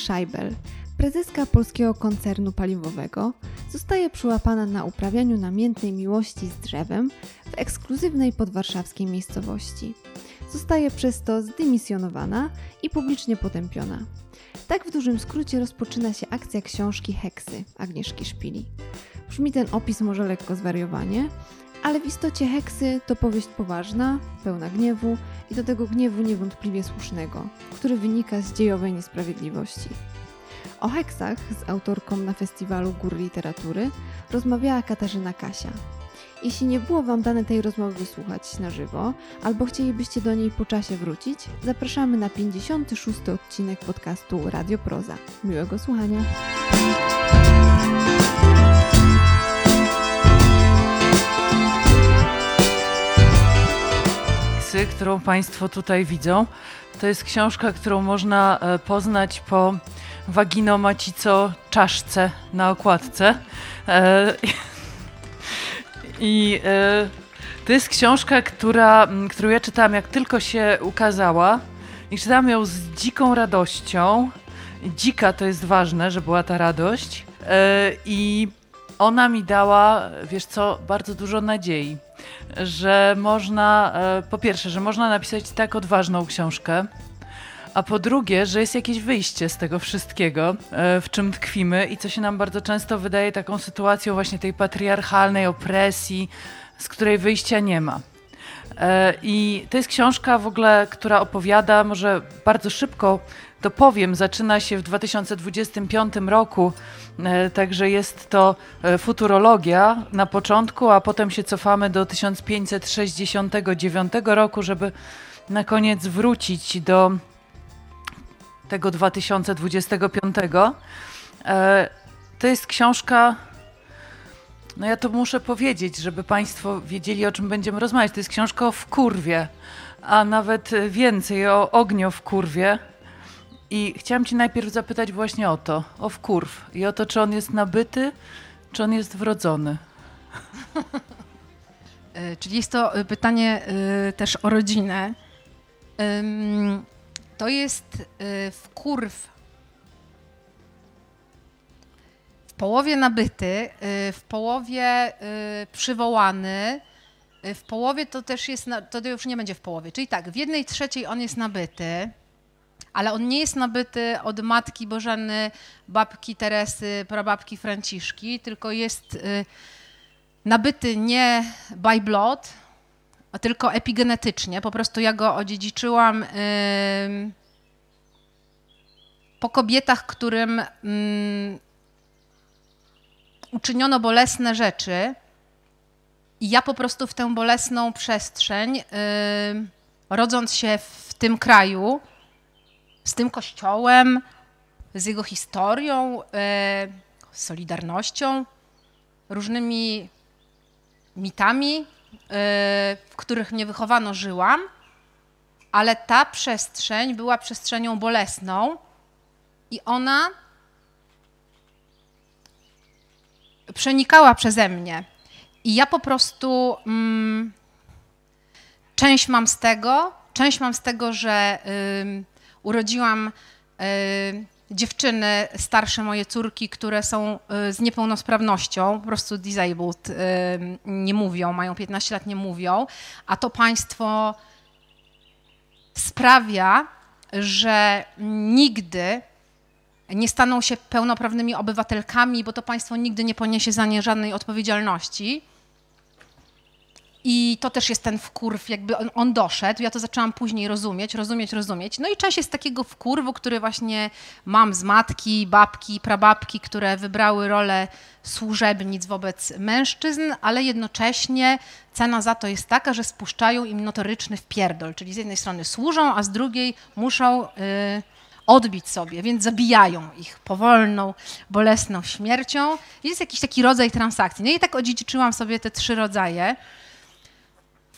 Scheibel, prezeska polskiego koncernu paliwowego, zostaje przyłapana na uprawianiu namiętnej miłości z drzewem w ekskluzywnej podwarszawskiej miejscowości. Zostaje przez to zdymisjonowana i publicznie potępiona. Tak w dużym skrócie rozpoczyna się akcja książki Heksy Agnieszki Szpili. Brzmi ten opis może lekko zwariowanie, ale w istocie Heksy to powieść poważna, pełna gniewu i do tego gniewu niewątpliwie słusznego, który wynika z dziejowej niesprawiedliwości. O heksach z autorką na festiwalu Gór Literatury rozmawiała Katarzyna Kasia. Jeśli nie było Wam dane tej rozmowy wysłuchać na żywo, albo chcielibyście do niej po czasie wrócić, zapraszamy na 56. odcinek podcastu Radio Proza. Miłego słuchania! Którą Państwo tutaj widzą, to jest książka, którą można e, poznać po waginomacico czaszce na okładce. E, I e, to jest książka, która, którą ja czytałam jak tylko się ukazała i czytałam ją z dziką radością. Dzika to jest ważne, że była ta radość. I ona mi dała, wiesz co, bardzo dużo nadziei że można, e, po pierwsze, że można napisać tak odważną książkę, a po drugie, że jest jakieś wyjście z tego wszystkiego, e, w czym tkwimy i co się nam bardzo często wydaje taką sytuacją właśnie tej patriarchalnej opresji, z której wyjścia nie ma. E, I to jest książka w ogóle, która opowiada, może bardzo szybko to powiem, zaczyna się w 2025 roku, e, także jest to e, futurologia na początku, a potem się cofamy do 1569 roku, żeby na koniec wrócić do tego 2025. To jest książka no ja to muszę powiedzieć, żeby Państwo wiedzieli, o czym będziemy rozmawiać. To jest książka o wkurwie, a nawet więcej o ognio w kurwie. I chciałam Ci najpierw zapytać właśnie o to, o wkurw i o to, czy on jest nabyty, czy on jest wrodzony. E, czyli jest to e, pytanie e, też o rodzinę. To jest wkurw połowie nabyty, w połowie przywołany, w połowie to też jest, to już nie będzie w połowie, czyli tak, w jednej trzeciej on jest nabyty, ale on nie jest nabyty od matki Bożeny, babki Teresy, prababki Franciszki, tylko jest nabyty nie by blood, a tylko epigenetycznie. Po prostu ja go odziedziczyłam po kobietach, którym mm, uczyniono bolesne rzeczy i ja po prostu w tę bolesną przestrzeń, yy, rodząc się w tym kraju, z tym kościołem, z jego historią, yy, solidarnością, różnymi mitami, yy, w których mnie wychowano, żyłam, ale ta przestrzeń była przestrzenią bolesną i ona przenikała przeze mnie. I ja po prostu mm, część mam z tego, część mam z tego, że y, urodziłam y, dziewczyny, starsze moje córki, które są y, z niepełnosprawnością, po prostu disabled, y, nie mówią, mają 15 lat, nie mówią, a to państwo sprawia, że nigdy nie staną się pełnoprawnymi obywatelkami, bo to państwo nigdy nie poniesie za nie żadnej odpowiedzialności. I to też jest ten wkurw, jakby on, on, doszedł. Ja to zaczęłam później rozumieć, rozumieć, rozumieć. No i część jest takiego wkurwu, który właśnie mam z matki, babki, prababki, które wybrały rolę służebnic wobec mężczyzn, ale jednocześnie cena za to jest taka, że spuszczają im notoryczny wpierdol. Czyli z jednej strony służą, a z drugiej muszą... Yy, odbić sobie, więc zabijają ich powolną, bolesną śmiercią. Jest jakiś taki rodzaj transakcji. No i tak odziedziczyłam sobie te trzy rodzaje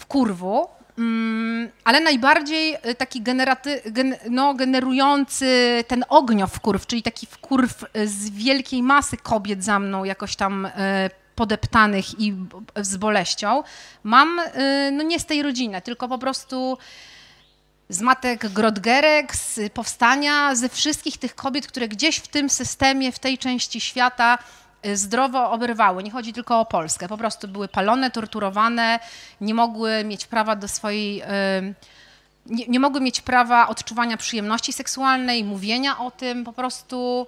w kurwu, mm, ale najbardziej y, taki generaty, gen, no, generujący ten ogniow wkurw, czyli taki wkurw z wielkiej masy kobiet za mną jakoś tam y, podeptanych i z boleścią, mam y, no nie z tej rodziny, tylko po prostu z matek Grodgerek, z powstania, ze wszystkich tych kobiet, które gdzieś w tym systemie, w tej części świata y, zdrowo oberwały. Nie chodzi tylko o Polskę. Po prostu były palone, torturowane, nie mogły mieć prawa do swojej. Nie, nie mogły mieć prawa odczuwania przyjemności seksualnej, mówienia o tym. Po prostu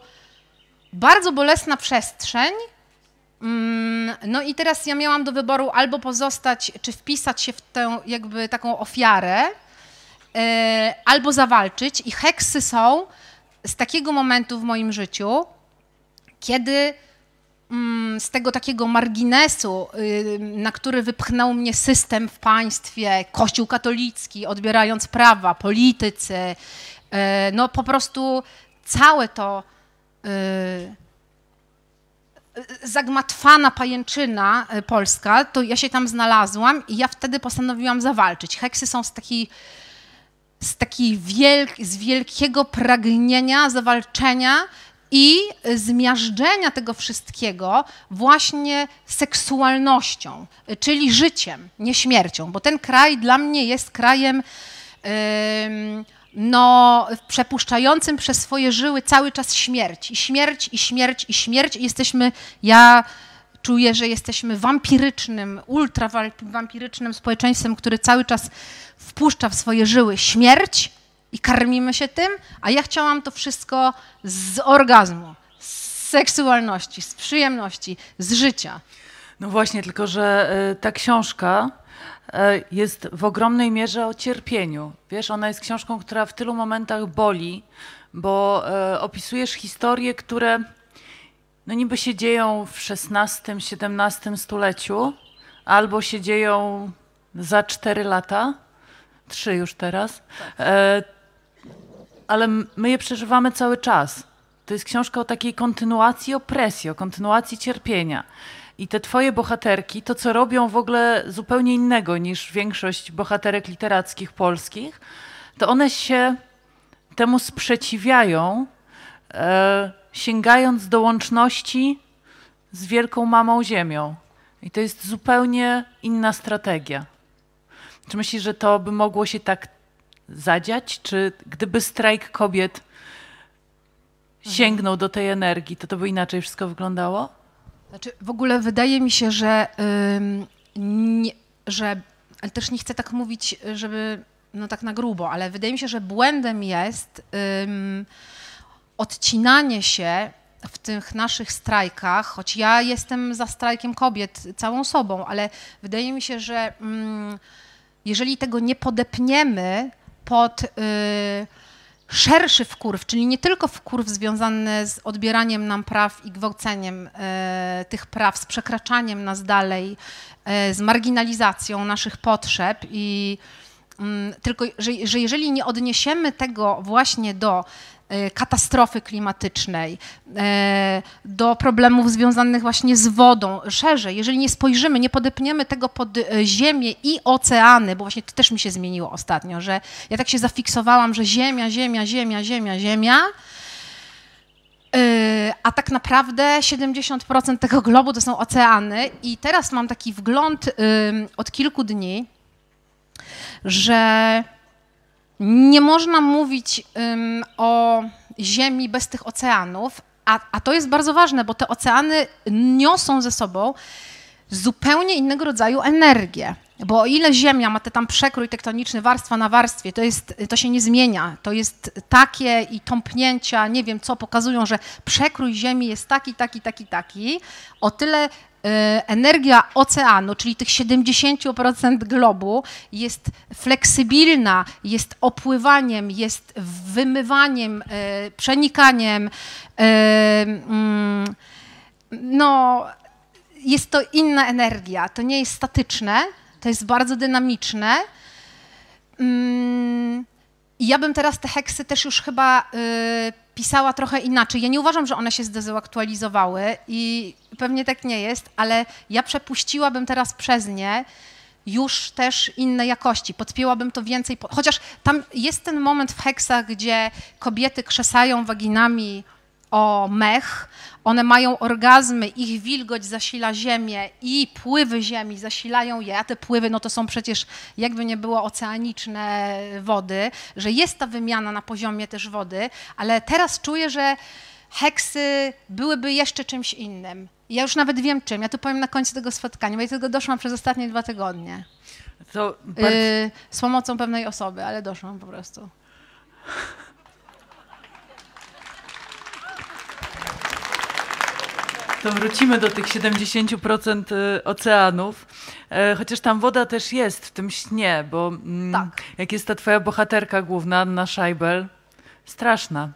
bardzo bolesna przestrzeń. Mm, No i teraz ja miałam do wyboru albo pozostać, czy wpisać się w tę jakby taką ofiarę, e, albo zawalczyć. I heksy są z takiego momentu w moim życiu, kiedy z tego takiego marginesu, y, na który wypchnął mnie system w państwie, Kościół katolicki, odbierając prawa, politycy, e, no po prostu całe to y, zagmatwana pajęczyna polska, to ja się tam znalazłam i ja wtedy postanowiłam zawalczyć. Heksy są z takiej z, takiej wielk, z wielkiego pragnienia zawalczenia i zmiażdżenia tego wszystkiego właśnie seksualnością, czyli życiem, nie śmiercią, bo ten kraj dla mnie jest krajem no, przepuszczającym przez swoje żyły cały czas śmierć. I śmierć, i śmierć, i śmierć. I jesteśmy, ja czuję, że jesteśmy wampirycznym, ultrawampirycznym społeczeństwem, który cały czas wpuszcza w swoje żyły śmierć i karmimy się tym, a ja chciałam to wszystko z orgazmu, z seksualności, z przyjemności, z życia. No właśnie, tylko że y, ta książka y, jest w ogromnej mierze o cierpieniu. Wiesz, ona jest książką, która w tylu momentach boli, bo y, opisujesz historie, które no niby się dzieją w XVI, XVII stuleciu, albo się dzieją za cztery lata, trzy już teraz, e, ale my je przeżywamy cały czas. To jest książka o takiej kontynuacji opresji, o kontynuacji cierpienia. I te twoje bohaterki, to co robią w ogóle zupełnie innego niż większość bohaterek literackich polskich, to one się temu sprzeciwiają, e, sięgając do łączności z wielką mamą Ziemią. I to jest zupełnie inna strategia. Czy myślisz, że to by mogło się tak zadziać? Czy gdyby strajk kobiet sięgnął do tej energii, to to by inaczej wszystko wyglądało? Znaczy, w ogóle wydaje mi się, że, nie, że ale też nie chcę tak mówić, żeby no tak na grubo, ale wydaje mi się, że błędem jest odcinanie się w tych naszych strajkach, choć ja jestem za strajkiem kobiet całą sobą, ale wydaje mi się, że jeżeli tego nie podepniemy pod y, szerszy wkurw, czyli nie tylko wkurw związany z odbieraniem nam praw i gwałceniem e, tych praw, z przekraczaniem nas dalej, e, z marginalizacją naszych potrzeb i mm, tylko, że, że jeżeli nie odniesiemy tego właśnie do katastrofy klimatycznej, e, do problemów związanych właśnie z wodą, szerzej, jeżeli nie spojrzymy, nie podepniemy tego pod e, ziemię i oceany, bo właśnie to też mi się zmieniło ostatnio, że ja tak się zafiksowałam, że ziemia, ziemia, ziemia, ziemia, ziemia, a tak naprawdę 70% tego globu to są oceany. I teraz mam taki wgląd od kilku dni, że nie można mówić ym, o Ziemi bez tych oceanów, a, a to jest bardzo ważne, bo te oceany niosą ze sobą zupełnie innego rodzaju energię. Bo o ile Ziemia ma te tam przekrój tektoniczny warstwa na warstwie, to, jest, to się nie zmienia. To jest takie i tąpnięcia, nie wiem co, pokazują, że przekrój Ziemi jest taki, taki, taki, taki. O tyle energia oceanu, czyli tych 70% globu, jest fleksybilna, jest opływaniem, jest wymywaniem, e, przenikaniem. e, mm, No, jest to inna energia, to nie jest statyczne, to jest bardzo dynamiczne. Mm, I ja bym teraz te heksy też już chyba y, pisała trochę inaczej. Ja nie uważam, że one się zdezaktualizowały i pewnie tak nie jest, ale ja przepuściłabym teraz przez nie już też inne jakości. Podpięłabym to więcej, chociaż tam jest ten moment w heksach, gdzie kobiety krzesają waginami o mech. One mają orgazmy, ich wilgoć zasila ziemię i pływy ziemi zasilają je, a te pływy no to są przecież jakby nie było oceaniczne wody, że jest ta wymiana na poziomie też wody, ale teraz czuję, że heksy byłyby jeszcze czymś innym. Ja już nawet wiem czym, ja to powiem na końcu tego spotkania, bo ja tego doszłam przez ostatnie dwa tygodnie. To bardzo... Yy, z pomocą pewnej osoby, ale doszłam po prostu. To wrócimy do tych 70% y, oceanów. E, Chociaż tam woda też jest w tym śnie, bo mm, Tak. jak jest ta twoja bohaterka główna, Anna Scheibel, straszna.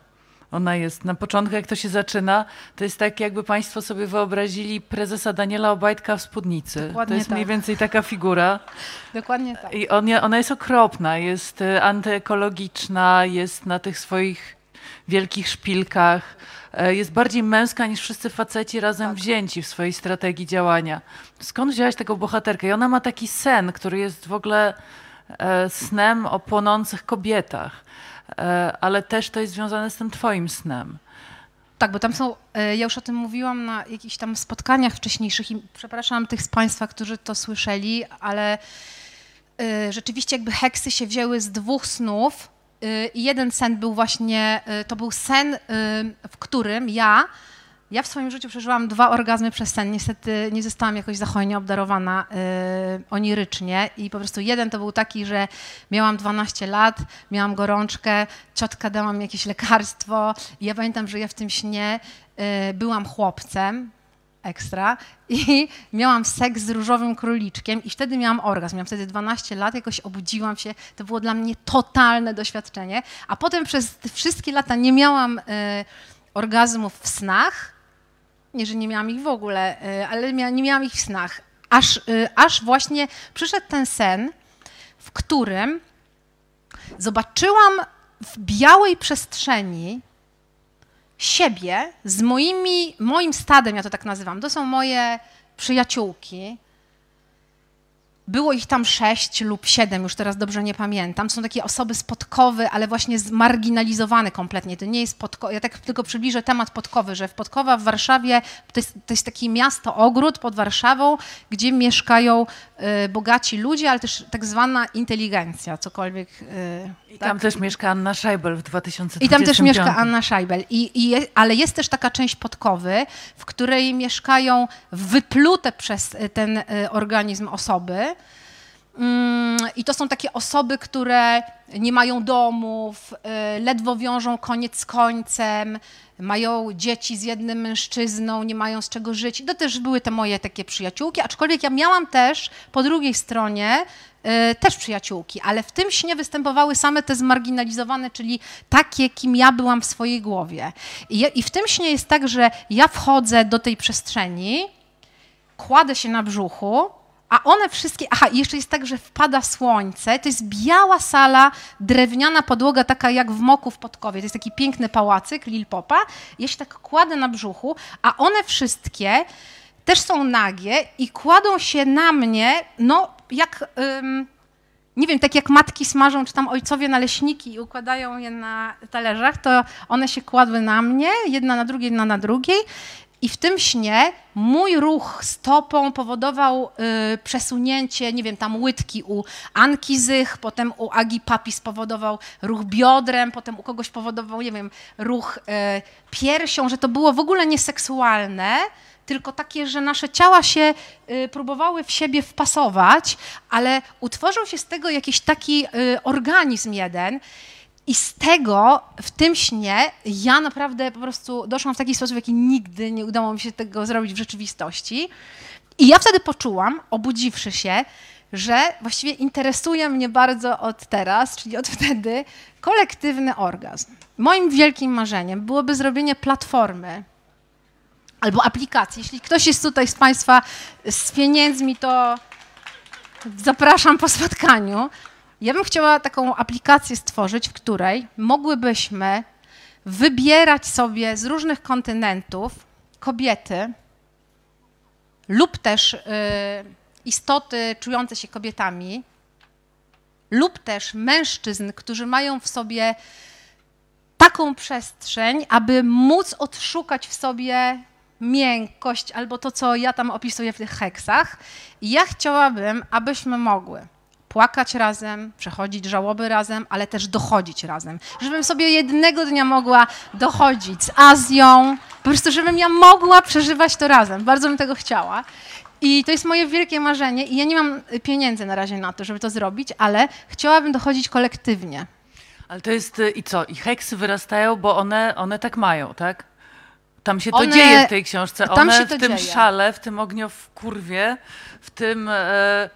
Ona jest, na początku jak to się zaczyna, to jest tak jakby państwo sobie wyobrazili prezesa Daniela Obajtka w spódnicy. Dokładnie to jest mniej tak. więcej taka figura. Dokładnie tak. I on, ona jest okropna, jest y, antyekologiczna, jest na tych swoich wielkich szpilkach, e, jest bardziej męska niż wszyscy faceci razem wzięci w swojej strategii działania. Skąd wzięłaś taką bohaterkę? I ona ma taki sen, który jest w ogóle e, snem o płonących kobietach, e, ale też to jest związane z tym twoim snem. Tak, bo tam są, ja już o tym mówiłam na jakichś tam spotkaniach wcześniejszych i przepraszam tych z Państwa, którzy to słyszeli, ale rzeczywiście jakby heksy się wzięły z dwóch snów i jeden sen był właśnie, e, to był sen, e, w którym ja, ja w swoim życiu przeżyłam dwa orgazmy przez sen. Niestety nie zostałam jakoś za hojnie obdarowana onirycznie i po prostu jeden to był taki, że miałam 12 lat, miałam gorączkę, ciotka dała mi jakieś lekarstwo i ja pamiętam, że ja w tym śnie byłam chłopcem, ekstra, i miałam seks z różowym króliczkiem i wtedy miałam orgazm. Miałam wtedy 12 lat, jakoś obudziłam się. To było dla mnie totalne doświadczenie. A potem przez te wszystkie lata nie miałam e, orgazmów w snach. Nie, że nie miałam ich w ogóle, e, ale mia, nie miałam ich w snach. Aż, e, aż właśnie przyszedł ten sen, w którym zobaczyłam w białej przestrzeni siebie z moimi, moim stadem, ja to tak nazywam. To są moje przyjaciółki. Było ich tam sześć lub siedem, już teraz dobrze nie pamiętam. Są takie osoby z Podkowy, ale właśnie zmarginalizowane kompletnie. To nie jest Podkowa. Ja tak tylko przybliżę temat Podkowy, że w Podkowa w Warszawie to jest, to jest takie miasto, ogród pod Warszawą, gdzie mieszkają y, bogaci ludzie, ale też tak zwana inteligencja, cokolwiek. y, I tak? tam też mieszka Anna Scheibel w 2025. I tam też mieszka Anna Scheibel. I, i ale jest też taka część podkowy, w której mieszkają wyplute przez y, ten y, organizm osoby. Mm, I to są takie osoby, które nie mają domów, y, ledwo wiążą koniec z końcem, mają dzieci z jednym mężczyzną, nie mają z czego żyć. To też były te moje takie przyjaciółki, aczkolwiek ja miałam też po drugiej stronie y, też przyjaciółki, ale w tym śnie występowały same te zmarginalizowane, czyli takie, kim ja byłam w swojej głowie. I, I w tym śnie jest tak, że ja wchodzę do tej przestrzeni, kładę się na brzuchu, a one wszystkie. Aha, jeszcze jest tak, że wpada słońce. To jest biała sala, drewniana podłoga, taka jak w Moku w Podkowie. To jest taki piękny pałacyk Lil Popa. Ja się tak kładę na brzuchu, a one wszystkie też są nagie i kładą się na mnie, no jak. ym, nie wiem, tak jak matki smażą, czy tam ojcowie naleśniki i układają je na talerzach, to one się kładły na mnie, jedna na drugiej, jedna na drugiej. I w tym śnie mój ruch stopą powodował y, przesunięcie, nie wiem, tam łydki u Anki Zych, potem u Agi Papi spowodował ruch biodrem, potem u kogoś powodował, nie wiem, ruch y, piersią, że to było w ogóle nieseksualne, tylko takie, że nasze ciała się y, próbowały w siebie wpasować, ale utworzył się z tego jakiś taki y, organizm jeden. I z tego w tym śnie ja naprawdę po prostu doszłam w taki sposób, jaki nigdy nie udało mi się tego zrobić w rzeczywistości. I ja wtedy poczułam, obudziwszy się, że właściwie interesuje mnie bardzo od teraz, czyli od wtedy, kolektywny orgazm. Moim wielkim marzeniem byłoby zrobienie platformy, albo aplikacji. Jeśli ktoś jest tutaj z Państwa z pieniędzmi, to zapraszam po spotkaniu. Ja bym chciała taką aplikację stworzyć, w której mogłybyśmy wybierać sobie z różnych kontynentów kobiety lub też y, istoty czujące się kobietami, lub też mężczyzn, którzy mają w sobie taką przestrzeń, aby móc odszukać w sobie miękkość albo to, co ja tam opisuję w tych heksach. I ja chciałabym, abyśmy mogły płakać razem, przechodzić żałoby razem, ale też dochodzić razem. Żebym sobie jednego dnia mogła dochodzić z Azją, po prostu żebym ja mogła przeżywać to razem. Bardzo bym tego chciała. I to jest moje wielkie marzenie i ja nie mam pieniędzy na razie na to, żeby to zrobić, ale chciałabym dochodzić kolektywnie. Ale to jest y, i co? I heksy wyrastają, bo one, one tak mają, tak? Tam się to One- dzieje w tej książce. tam One się w tym dzieje. szale, w tym ogniokurwie, w tym e,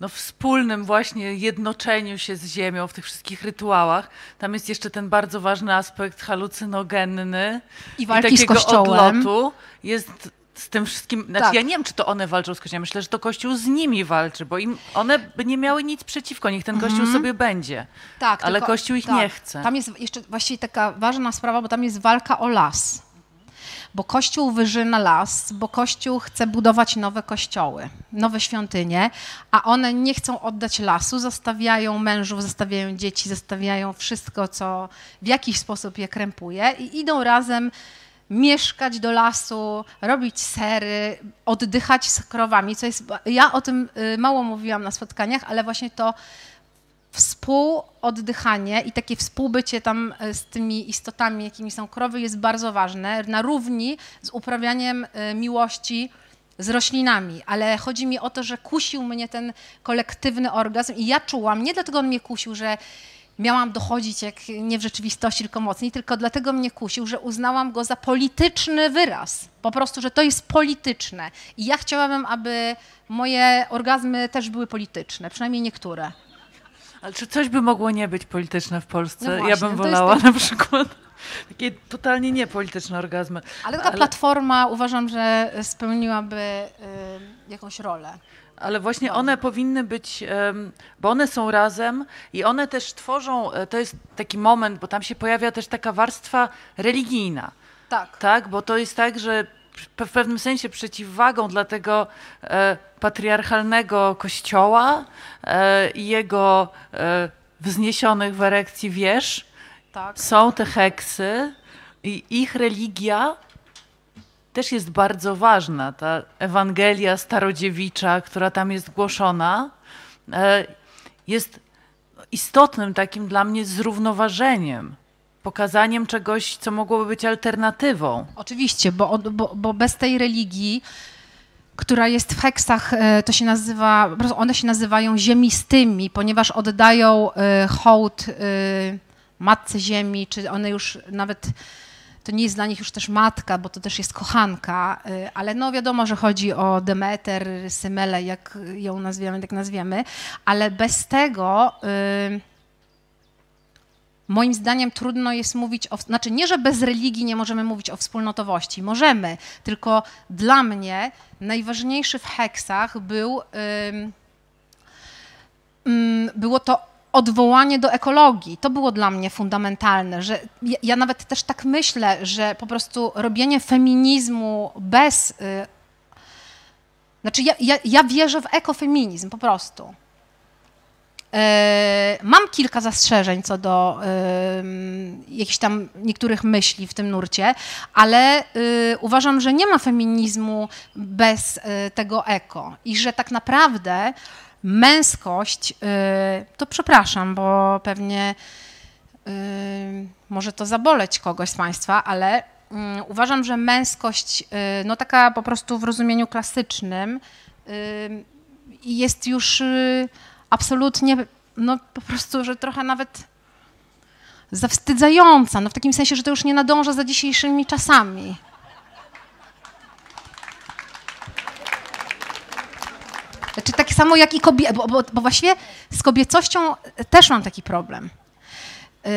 no, wspólnym właśnie jednoczeniu się z ziemią, w tych wszystkich rytuałach. Tam jest jeszcze ten bardzo ważny aspekt halucynogenny I walki z takiego Kościołem. odlotu. Jest z tym wszystkim, znaczy Tak. ja nie wiem, czy to one walczą z Kościołem, myślę, że to Kościół z nimi walczy, bo im, one by nie miały nic przeciwko, niech ten Kościół sobie będzie. Tak, Ale Kościół ich nie chce. Tam jest jeszcze właściwie taka ważna sprawa, bo tam jest walka o las. Bo Kościół wyżyna las, bo Kościół chce budować nowe kościoły, nowe świątynie, a one nie chcą oddać lasu, zostawiają mężów, zostawiają dzieci, zostawiają wszystko, co w jakiś sposób je krępuje i idą razem mieszkać do lasu, robić sery, oddychać z krowami, co jest, ja o tym y, mało mówiłam na spotkaniach, ale właśnie to współoddychanie i takie współbycie tam e, z tymi istotami, jakimi są krowy, jest bardzo ważne, na równi z uprawianiem e, miłości z roślinami, ale chodzi mi o to, że kusił mnie ten kolektywny orgazm i ja czułam, nie dlatego on mnie kusił, że miałam dochodzić jak nie w rzeczywistości, tylko mocniej, tylko dlatego mnie kusił, że uznałam go za polityczny wyraz. Po prostu, że to jest polityczne. I ja chciałabym, aby moje orgazmy też były polityczne, przynajmniej niektóre. Ale czy coś by mogło nie być polityczne w Polsce? No ja właśnie, bym to jest wolała na przykład takie totalnie niepolityczne orgazmy. Ale taka platforma uważam, że spełniłaby y, jakąś rolę. Ale właśnie one powinny być, bo one są razem i one też tworzą, e, to jest taki moment, bo tam się pojawia też taka warstwa religijna, Tak. tak? Bo to jest tak, że w pewnym sensie przeciwwagą dla tego e, patriarchalnego kościoła e, i jego e, wzniesionych w erekcji wież tak. są te heksy i ich religia też jest bardzo ważna. Ta Ewangelia Starodziewicza, która tam jest głoszona, jest istotnym takim dla mnie zrównoważeniem, pokazaniem czegoś, co mogłoby być alternatywą. Oczywiście, bo, bo, bo bez tej religii, która jest w heksach, e, to się nazywa, one się nazywają ziemistymi, ponieważ oddają e, hołd e, matce ziemi, czy one już nawet, to nie jest dla nich już też matka, bo to też jest kochanka, ale no wiadomo, że chodzi o Demeter, Symelę, jak ją nazwiemy, tak nazwiemy, ale bez tego... Moim zdaniem trudno jest mówić o, znaczy nie, że bez religii nie możemy mówić o wspólnotowości, możemy, tylko dla mnie najważniejszy w heksach był, ym, było to odwołanie do ekologii. To było dla mnie fundamentalne, że ja, ja nawet też tak myślę, że po prostu robienie feminizmu bez... Y, znaczy ja, ja, ja wierzę w ekofeminizm po prostu. E, Mam kilka zastrzeżeń co do jakichś tam niektórych myśli w tym nurcie, ale y, uważam, że nie ma feminizmu bez y, tego eko i że tak naprawdę męskość, y, to przepraszam, bo pewnie może to zaboleć kogoś z Państwa, ale mm, uważam, że męskość, no taka po prostu w rozumieniu klasycznym, jest już absolutnie, no po prostu, że trochę nawet zawstydzająca, no w takim sensie, że to już nie nadąża za dzisiejszymi czasami. Znaczy tak samo jak i kobiety, bo, bo, bo właściwie z kobiecością też mam taki problem, yy,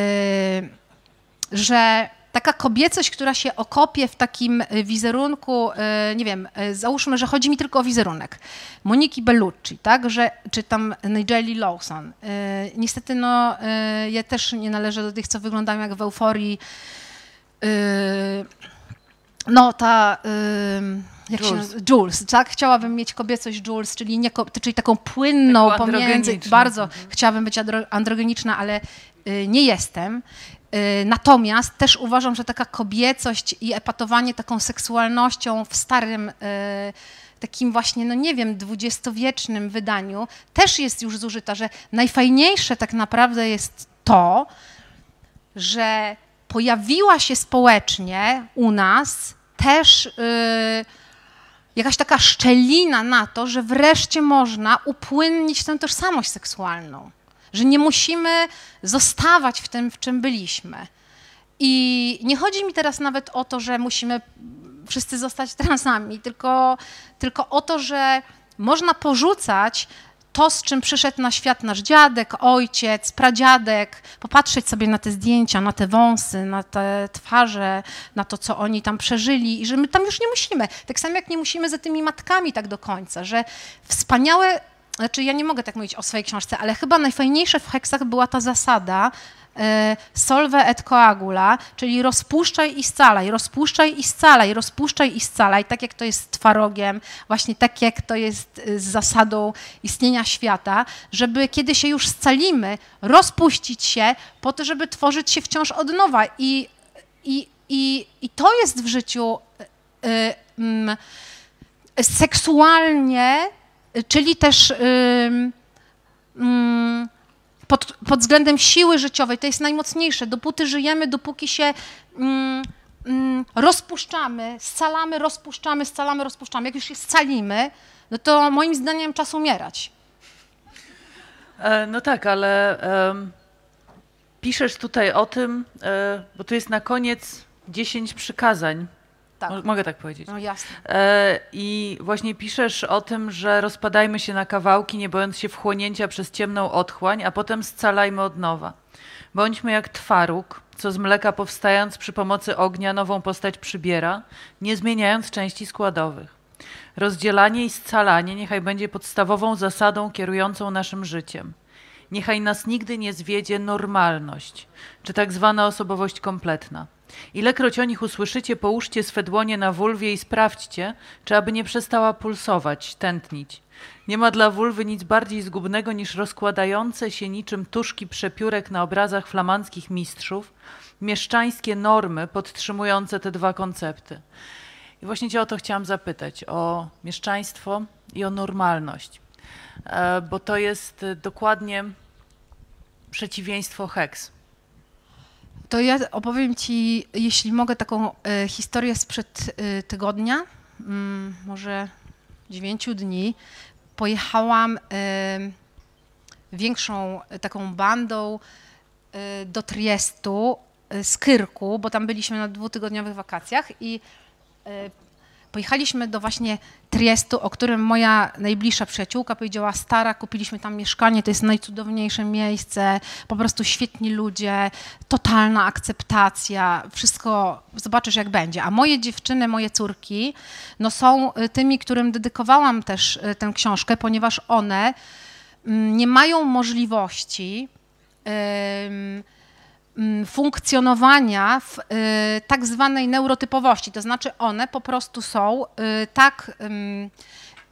że taka kobiecość, która się okopie w takim y, wizerunku, y, nie wiem, y, załóżmy, że chodzi mi tylko o wizerunek, Moniki Bellucci, tak, że, czy tam Nigeli Lawson. Niestety, no, ja też nie należę do tych, co wyglądają jak w euforii. No, ta... Jak się Jules. Jules, tak? Chciałabym mieć kobiecość Jules, czyli, nie, czyli taką płynną Taką pomiędzy... Bardzo chciałabym być andro, androgeniczna, ale y, nie jestem. Y, Natomiast też uważam, że taka kobiecość i epatowanie taką seksualnością w starym, y, takim właśnie, no nie wiem, dwudziestowiecznym wydaniu też jest już zużyta, że najfajniejsze tak naprawdę jest to, że pojawiła się społecznie u nas też y, jakaś taka szczelina na to, że wreszcie można upłynnić tę tożsamość seksualną. Że nie musimy zostawać w tym, w czym byliśmy. I nie chodzi mi teraz nawet o to, że musimy wszyscy zostać transami, tylko, tylko o to, że można porzucać to, z czym przyszedł na świat nasz dziadek, ojciec, pradziadek, popatrzeć sobie na te zdjęcia, na te wąsy, na te twarze, na to, co oni tam przeżyli i że my tam już nie musimy. Tak samo jak nie musimy za tymi matkami tak do końca, że wspaniałe, znaczy ja nie mogę tak mówić o swojej książce, ale chyba najfajniejsze w heksach była ta zasada, e, solve et coagula, czyli rozpuszczaj i scalaj, rozpuszczaj i scalaj, rozpuszczaj i scalaj, tak jak to jest z twarogiem, właśnie tak jak to jest e, z zasadą istnienia świata, żeby kiedy się już scalimy, rozpuścić się po to, żeby tworzyć się wciąż od nowa. I, i, i, i to jest w życiu y, y, mm, seksualnie, czyli też ym, ym, pod, pod względem siły życiowej, to jest najmocniejsze. Dopóty żyjemy, dopóki się ym, ym, rozpuszczamy, scalamy, rozpuszczamy, scalamy, rozpuszczamy. Jak już się scalimy, no to moim zdaniem czas umierać. E, No tak, ale em, piszesz tutaj o tym, e, bo tu jest na koniec 10 przykazań. Tak. Mo- Mogę tak powiedzieć. No jasne. E, I właśnie piszesz o tym, że rozpadajmy się na kawałki, nie bojąc się wchłonięcia przez ciemną otchłań, a potem scalajmy od nowa. Bądźmy jak twaróg, co z mleka powstając przy pomocy ognia nową postać przybiera, nie zmieniając części składowych. Rozdzielanie i scalanie niechaj będzie podstawową zasadą kierującą naszym życiem. Niechaj nas nigdy nie zwiedzie normalność, czy tak zwana osobowość kompletna. Ilekroć o nich usłyszycie, połóżcie swe dłonie na wulwie i sprawdźcie, czy aby nie przestała pulsować, tętnić. Nie ma dla wulwy nic bardziej zgubnego niż rozkładające się niczym tuszki przepiórek na obrazach flamandzkich mistrzów, mieszczańskie normy podtrzymujące te dwa koncepty. I właśnie Cię o to chciałam zapytać, o mieszczaństwo i o normalność, E, bo to jest e, dokładnie przeciwieństwo heks. To ja opowiem Ci, jeśli mogę, taką e, historię sprzed e, tygodnia, mm, może dziewięciu dni. Pojechałam e, większą taką bandą do Triestu z Kyrku, bo tam byliśmy na dwutygodniowych wakacjach i pojechaliśmy do właśnie Triestu, o którym moja najbliższa przyjaciółka powiedziała, stara, kupiliśmy tam mieszkanie, to jest najcudowniejsze miejsce, po prostu świetni ludzie, totalna akceptacja, wszystko, zobaczysz jak będzie. A moje dziewczyny, moje córki, no są y, tymi, którym dedykowałam też y, tę książkę, ponieważ one mm, nie mają możliwości mm, funkcjonowania w y, tak zwanej neurotypowości. To znaczy one po prostu są y, tak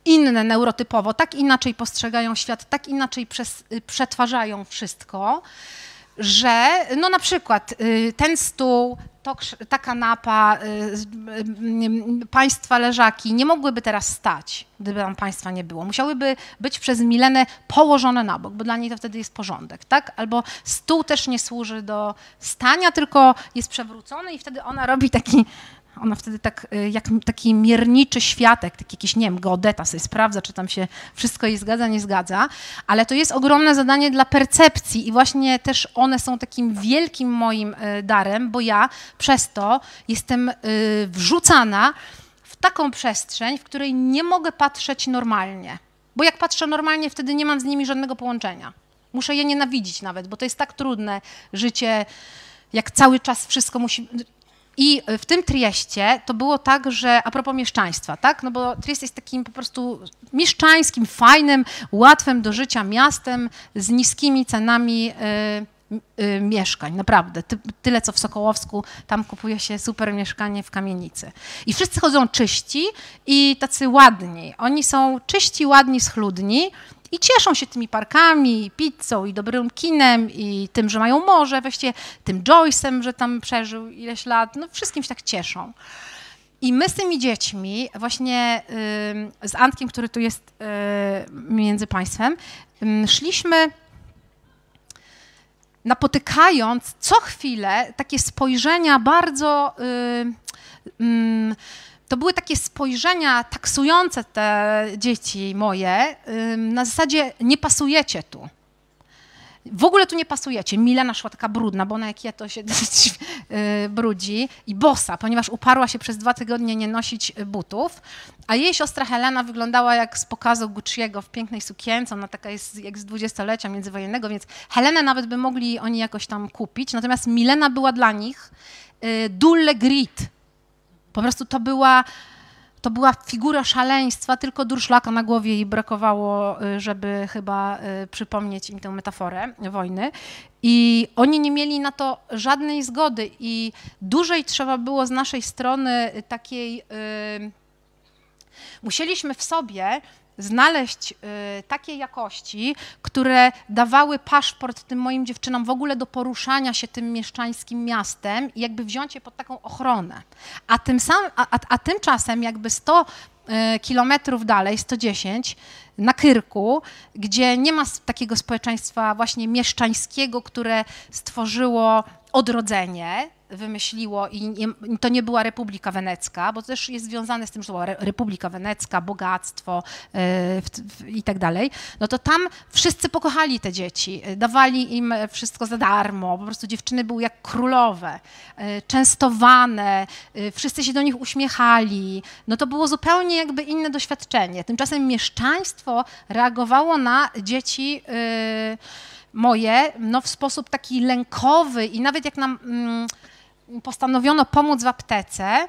inne neurotypowo, tak inaczej postrzegają świat, tak inaczej y, przetwarzają wszystko, że no na przykład y, ten stół, to, ta kanapa, y, y, państwa leżaki nie mogłyby teraz stać, gdyby tam państwa nie było. Musiałyby być przez Milenę położone na bok, bo dla niej to wtedy jest porządek, tak? Albo stół też nie służy do stania, tylko jest przewrócony i wtedy ona robi taki ona wtedy tak, y, jak taki mierniczy światek, taki jakiś, nie wiem, geodeta sobie sprawdza, czy tam się wszystko jej zgadza, nie zgadza, ale to jest ogromne zadanie dla percepcji i właśnie też one są takim wielkim moim y, darem, bo ja przez to jestem y, wrzucana w taką przestrzeń, w której nie mogę patrzeć normalnie. Bo jak patrzę normalnie, wtedy nie mam z nimi żadnego połączenia. Muszę je nienawidzić nawet, bo to jest tak trudne życie, jak cały czas wszystko musi. I w tym Trieście to było tak, że a propos mieszczaństwa, tak? No bo Triest jest takim po prostu mieszczańskim, fajnym, łatwym do życia miastem z niskimi cenami y, y, mieszkań, naprawdę. Ty, tyle co w Sokołowsku, tam kupuje się super mieszkanie w kamienicy. I wszyscy chodzą czyści i tacy ładni. Oni są czyści, ładni, schludni I cieszą się tymi parkami, i pizzą, i dobrym kinem, i tym, że mają morze, właściwie tym Joyce'em, że tam przeżył ileś lat. No wszystkim się tak cieszą. I my z tymi dziećmi, właśnie y, z Antkiem, który tu jest y, między państwem, y, szliśmy napotykając co chwilę takie spojrzenia bardzo. Y, to były takie spojrzenia taksujące te dzieci moje, na zasadzie nie pasujecie tu. W ogóle tu nie pasujecie. Milena szła taka brudna, bo ona jak ja to się dosyć yy, brudzi i bosa, ponieważ uparła się przez dwa tygodnie nie nosić butów, a jej siostra Helena wyglądała jak z pokazu Gucci'ego w pięknej sukience, ona taka jest jak z dwudziestolecia międzywojennego, więc Helenę nawet by mogli oni jakoś tam kupić, natomiast Milena była dla nich yy, dulle grit. Po prostu to była to była figura szaleństwa, tylko durszlaka na głowie jej brakowało, y, żeby chyba y, przypomnieć im tę metaforę wojny. I oni nie mieli na to żadnej zgody i dłużej trzeba było z naszej strony takiej... Yy, musieliśmy w sobie znaleźć y, takie jakości, które dawały paszport tym moim dziewczynom w ogóle do poruszania się tym mieszczańskim miastem i jakby wziąć je pod taką ochronę. A, tym sam, a, a, tymczasem jakby 100 y, kilometrów dalej, 110, na Kyrku, gdzie nie ma takiego społeczeństwa właśnie mieszczańskiego, które stworzyło odrodzenie, wymyśliło i nie, to nie była Republika Wenecka, bo też jest związane z tym, że to była Republika Wenecka, bogactwo yy, i tak dalej, no to tam wszyscy pokochali te dzieci, dawali im wszystko za darmo, po prostu dziewczyny były jak królowe, yy, częstowane, wszyscy się do nich uśmiechali, no to było zupełnie jakby inne doświadczenie. Tymczasem mieszczaństwo reagowało na dzieci moje no, w sposób taki lękowy i nawet jak nam mm, postanowiono pomóc w aptece,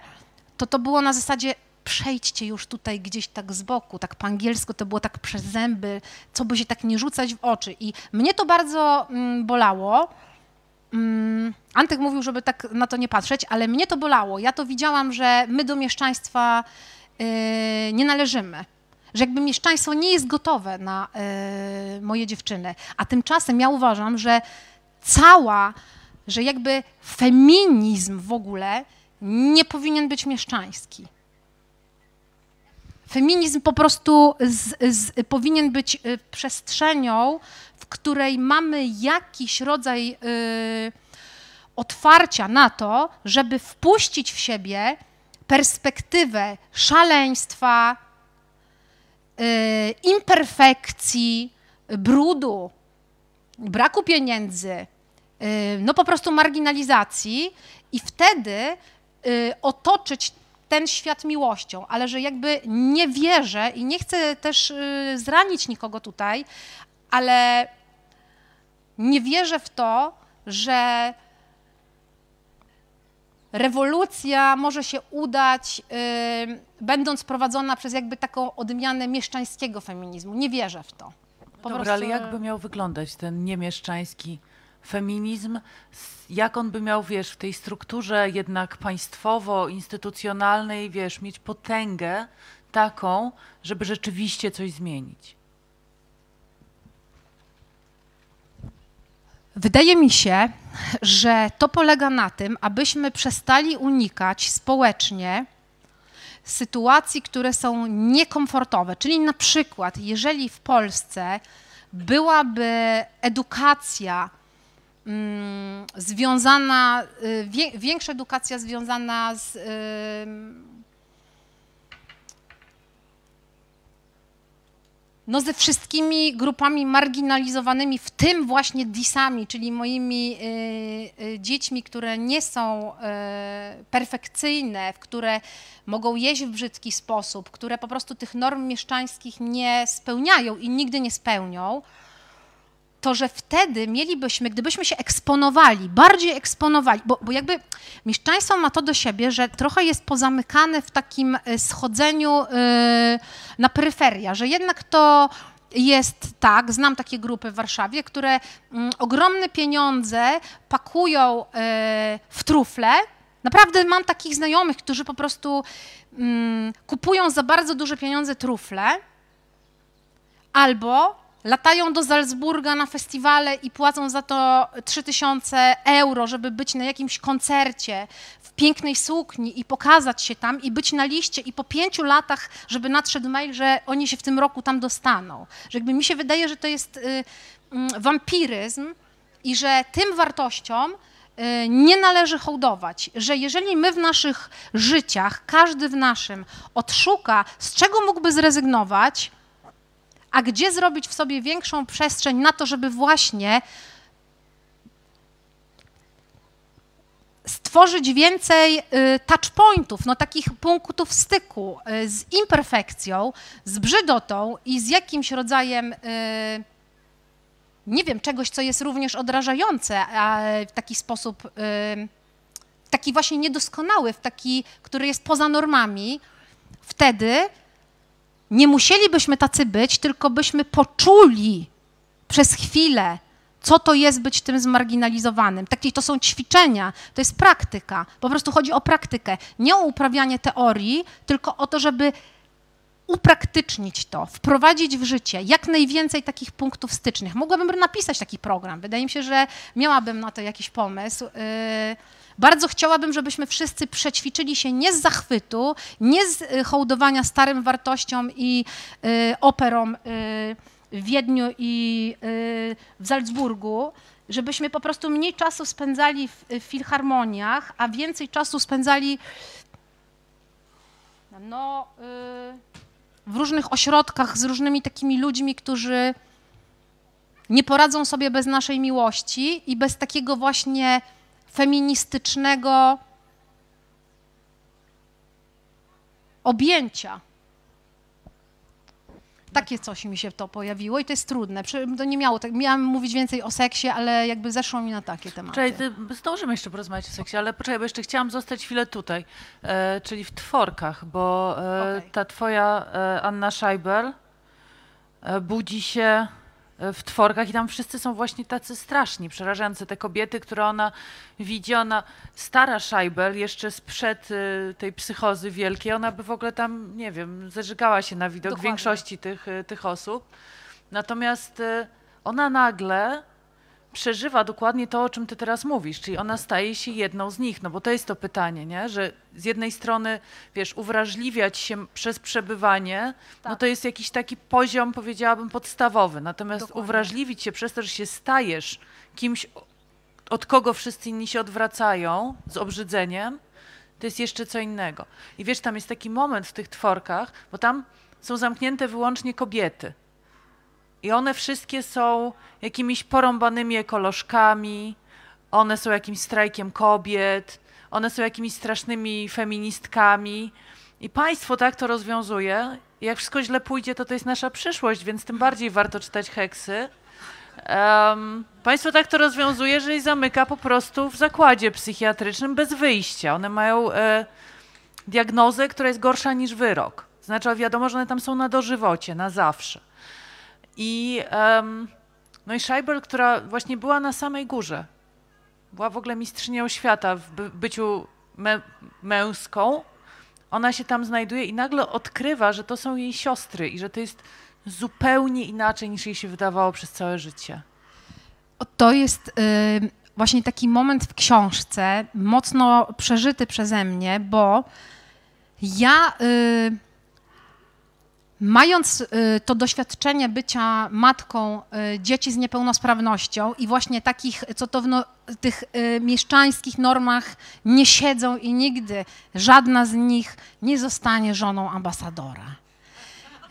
to to było na zasadzie przejdźcie już tutaj gdzieś tak z boku, tak po angielsku to było tak przez zęby, co by się tak nie rzucać w oczy. I mnie to bardzo mm, bolało. Mm, Antek mówił, żeby tak na to nie patrzeć, ale mnie to bolało. Ja to widziałam, że my do mieszczaństwa yy, nie należymy. Że jakby mieszczaństwo nie jest gotowe na yy, moje dziewczyny. A tymczasem ja uważam, że cała że jakby feminizm w ogóle nie powinien być mieszczański. Feminizm po prostu z, z, powinien być y, przestrzenią, w której mamy jakiś rodzaj y, otwarcia na to, żeby wpuścić w siebie perspektywę szaleństwa, y, imperfekcji, brudu, braku pieniędzy, no po prostu marginalizacji i wtedy y, otoczyć ten świat miłością, ale że jakby nie wierzę i nie chcę też y, zranić nikogo tutaj, ale nie wierzę w to, że rewolucja może się udać, będąc prowadzona przez jakby taką odmianę mieszczańskiego feminizmu. Nie wierzę w to. Po Dobra, prostu... ale jakby miał wyglądać ten niemieszczański feminizm, jak on by miał, wiesz, w tej strukturze jednak państwowo-instytucjonalnej, wiesz, mieć potęgę taką, żeby rzeczywiście coś zmienić? Wydaje mi się, że to polega na tym, abyśmy przestali unikać społecznie sytuacji, które są niekomfortowe. Czyli na przykład, jeżeli w Polsce byłaby edukacja związana, y, większa edukacja związana z y, no ze wszystkimi grupami marginalizowanymi, w tym właśnie disami, czyli moimi y, dziećmi, które nie są perfekcyjne, w które mogą jeść w brzydki sposób, które po prostu tych norm mieszczańskich nie spełniają i nigdy nie spełnią, to że wtedy mielibyśmy, gdybyśmy się eksponowali, bardziej eksponowali, bo, bo jakby mieszczaństwo ma to do siebie, że trochę jest pozamykane w takim e, schodzeniu yy, na peryferia, że jednak to jest tak, znam takie grupy w Warszawie, które y, ogromne pieniądze pakują y, w trufle. Naprawdę mam takich znajomych, którzy po prostu y, kupują za bardzo duże pieniądze trufle albo latają do Salzburga na festiwale i płacą za to 3000 euro, żeby być na jakimś koncercie w pięknej sukni i pokazać się tam i być na liście i po pięciu latach, żeby nadszedł mail, że oni się w tym roku tam dostaną. Że jakby mi się wydaje, że to jest y, y, wampiryzm i że tym wartościom y, nie należy hołdować, że jeżeli my w naszych życiach, każdy w naszym odszuka, z czego mógłby zrezygnować, a gdzie zrobić w sobie większą przestrzeń na to, żeby właśnie stworzyć więcej y, touchpointów, no takich punktów styku y, z imperfekcją, z brzydotą i z jakimś rodzajem, y, nie wiem, czegoś, co jest również odrażające, w taki sposób, taki właśnie niedoskonały, w taki, który jest poza normami, wtedy nie musielibyśmy tacy być, tylko byśmy poczuli przez chwilę, co to jest być tym zmarginalizowanym. Takie to są ćwiczenia, to jest praktyka. Po prostu chodzi o praktykę. Nie o uprawianie teorii, tylko o to, żeby upraktycznić to, wprowadzić w życie jak najwięcej takich punktów stycznych. Mogłabym napisać taki program. Wydaje mi się, że miałabym na to jakiś pomysł. Yy, bardzo chciałabym, żebyśmy wszyscy przećwiczyli się nie z zachwytu, nie z y, hołdowania starym wartościom i y, operom y, w Wiedniu i y, w Salzburgu, żebyśmy po prostu mniej czasu spędzali w, w filharmoniach, a więcej czasu spędzali no, y, w różnych ośrodkach z różnymi takimi ludźmi, którzy nie poradzą sobie bez naszej miłości i bez takiego właśnie feministycznego objęcia. Takie coś mi się to pojawiło i to jest trudne. To nie miało tak, miałam mówić więcej o seksie, ale jakby zeszło mi na takie tematy. Czekaj, zdążymy jeszcze porozmawiać o seksie, ale poczekaj, bo jeszcze chciałam zostać chwilę tutaj, e, czyli w tworkach, bo e, okay. ta twoja e, Anna Scheiber e, budzi się w tworkach i tam wszyscy są właśnie tacy straszni, przerażający. Te kobiety, które ona widzi, ona, stara Scheibel, jeszcze sprzed y, tej psychozy wielkiej, ona by w ogóle tam, nie wiem, zażygała się na widok Dokładnie. większości tych, y, tych osób. Natomiast y, ona nagle przeżywa dokładnie to, o czym ty teraz mówisz, czyli ona staje się jedną z nich, no bo to jest to pytanie, nie? że z jednej strony, wiesz, uwrażliwiać się przez przebywanie, no tak. no to jest jakiś taki poziom, powiedziałabym, podstawowy, natomiast dokładnie. uwrażliwić się przez to, że się stajesz kimś, od kogo wszyscy inni się odwracają z obrzydzeniem, to jest jeszcze co innego. I wiesz, tam jest taki moment w tych tworkach, bo tam są zamknięte wyłącznie kobiety. I one wszystkie są jakimiś porąbanymi ekolożkami, one są jakimś strajkiem kobiet, one są jakimiś strasznymi feministkami. I państwo tak to rozwiązuje. Jak wszystko źle pójdzie, to to jest nasza przyszłość, więc tym bardziej warto czytać heksy. Um, państwo tak to rozwiązuje, że je zamyka po prostu w zakładzie psychiatrycznym bez wyjścia. One mają e, diagnozę, która jest gorsza niż wyrok. Znaczy, wiadomo, że one tam są na dożywocie, na zawsze. I, um, no i Scheibel, która właśnie była na samej górze, była w ogóle mistrzynią świata w by byciu me męską, ona się tam znajduje i nagle odkrywa, że to są jej siostry i że to jest zupełnie inaczej niż jej się wydawało przez całe życie. To jest y, właśnie taki moment w książce, mocno przeżyty przeze mnie, bo ja. Y, Mając y, to doświadczenie bycia matką y, dzieci z niepełnosprawnością i właśnie takich, co to w no, tych y, mieszczańskich normach nie siedzą i nigdy żadna z nich nie zostanie żoną ambasadora.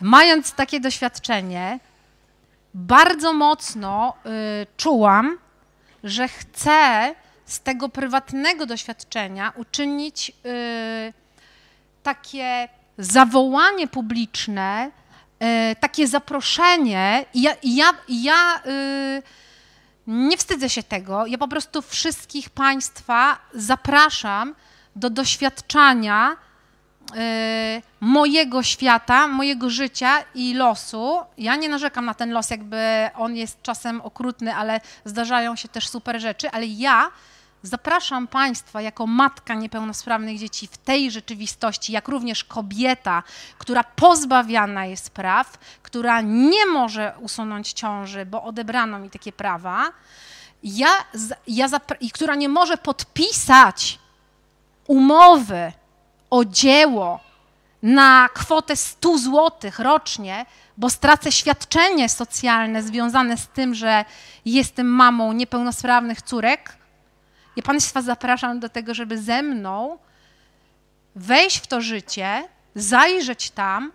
Mając takie doświadczenie, bardzo mocno czułam, że chcę z tego prywatnego doświadczenia uczynić takie zawołanie publiczne, e, takie zaproszenie, i ja, ja, ja y, nie wstydzę się tego, ja po prostu wszystkich Państwa zapraszam do doświadczania y, mojego świata, mojego życia i losu. Ja nie narzekam na ten los, jakby on jest czasem okrutny, ale zdarzają się też super rzeczy, ale ja zapraszam Państwa jako matka niepełnosprawnych dzieci w tej rzeczywistości, jak również kobieta, która pozbawiana jest praw, która nie może usunąć ciąży, bo odebrano mi takie prawa, ja, ja i która nie może podpisać umowy o dzieło na kwotę 100 zł rocznie, bo stracę świadczenie socjalne związane z tym, że jestem mamą niepełnosprawnych córek, ja Państwa zapraszam do tego, żeby ze mną wejść w to życie, zajrzeć tam,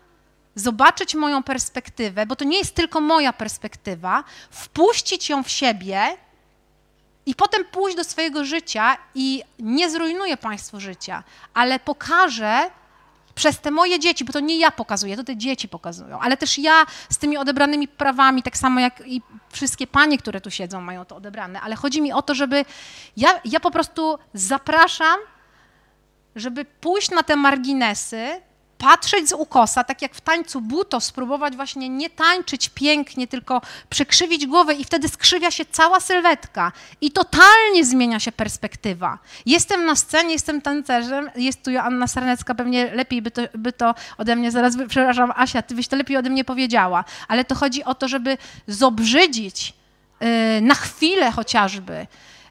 zobaczyć moją perspektywę, bo to nie jest tylko moja perspektywa, wpuścić ją w siebie i potem pójść do swojego życia i nie zrujnuję Państwu życia, ale pokażę, przez te moje dzieci, bo to nie ja pokazuję, to te dzieci pokazują, ale też ja z tymi odebranymi prawami, tak samo jak i wszystkie panie, które tu siedzą, mają to odebrane, ale chodzi mi o to, żeby ja, ja po prostu zapraszam, żeby pójść na te marginesy, patrzeć z ukosa, tak jak w tańcu buto, spróbować właśnie nie tańczyć pięknie, tylko przekrzywić głowę i wtedy skrzywia się cała sylwetka i totalnie zmienia się perspektywa. Jestem na scenie, jestem tancerzem, jest tu Joanna Sarnecka, pewnie lepiej by to, by to ode mnie zaraz, przepraszam Asia, ty byś to lepiej ode mnie powiedziała, ale to chodzi o to, żeby zobrzydzić yy, na chwilę chociażby,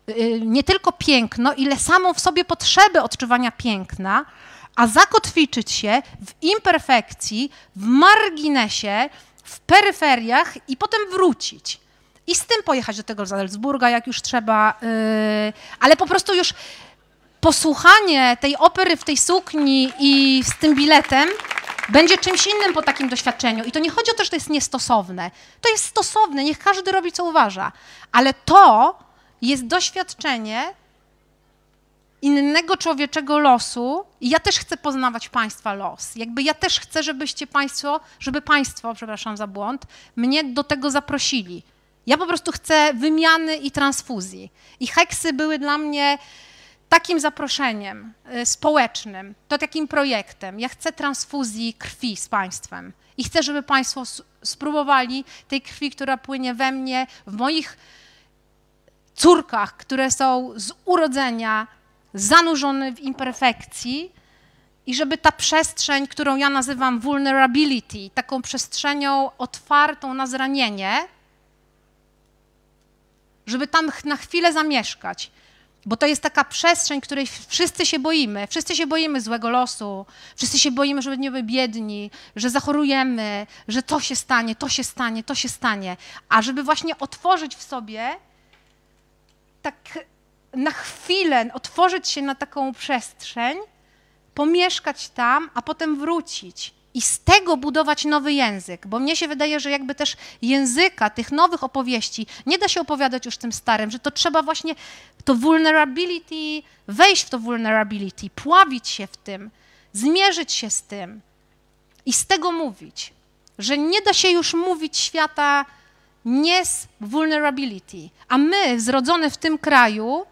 yy, nie tylko piękno, ile samą w sobie potrzebę odczuwania piękna, a zakotwiczyć się w imperfekcji, w marginesie, w peryferiach i potem wrócić. I z tym pojechać do tego Salzburga, jak już trzeba, yy, ale po prostu już posłuchanie tej opery w tej sukni i z tym biletem będzie czymś innym po takim doświadczeniu. I to nie chodzi o to, że to jest niestosowne. To jest stosowne, niech każdy robi, co uważa. Ale to jest doświadczenie, innego człowieczego losu i ja też chcę poznawać Państwa los. Jakby ja też chcę, żebyście Państwo, żeby Państwo, przepraszam za błąd, mnie do tego zaprosili. Ja po prostu chcę wymiany i transfuzji. I heksy były dla mnie takim zaproszeniem y, społecznym, to takim projektem. Ja chcę transfuzji krwi z Państwem. I chcę, żeby Państwo spróbowali tej krwi, która płynie we mnie, w moich córkach, które są z urodzenia zanurzony w imperfekcji i żeby ta przestrzeń, którą ja nazywam vulnerability, taką przestrzenią otwartą na zranienie, żeby tam na chwilę zamieszkać. Bo to jest taka przestrzeń, której wszyscy się boimy. Wszyscy się boimy złego losu, wszyscy się boimy, że będziemy biedni, że zachorujemy, że to się stanie, to się stanie, to się stanie. A żeby właśnie otworzyć w sobie tak na chwilę otworzyć się na taką przestrzeń, pomieszkać tam, a potem wrócić i z tego budować nowy język, bo mnie się wydaje, że jakby też języka tych nowych opowieści nie da się opowiadać już tym starym, że to trzeba właśnie to vulnerability, wejść w to vulnerability, pławić się w tym, zmierzyć się z tym i z tego mówić, że nie da się już mówić świata nie z vulnerability, a my zrodzone w tym kraju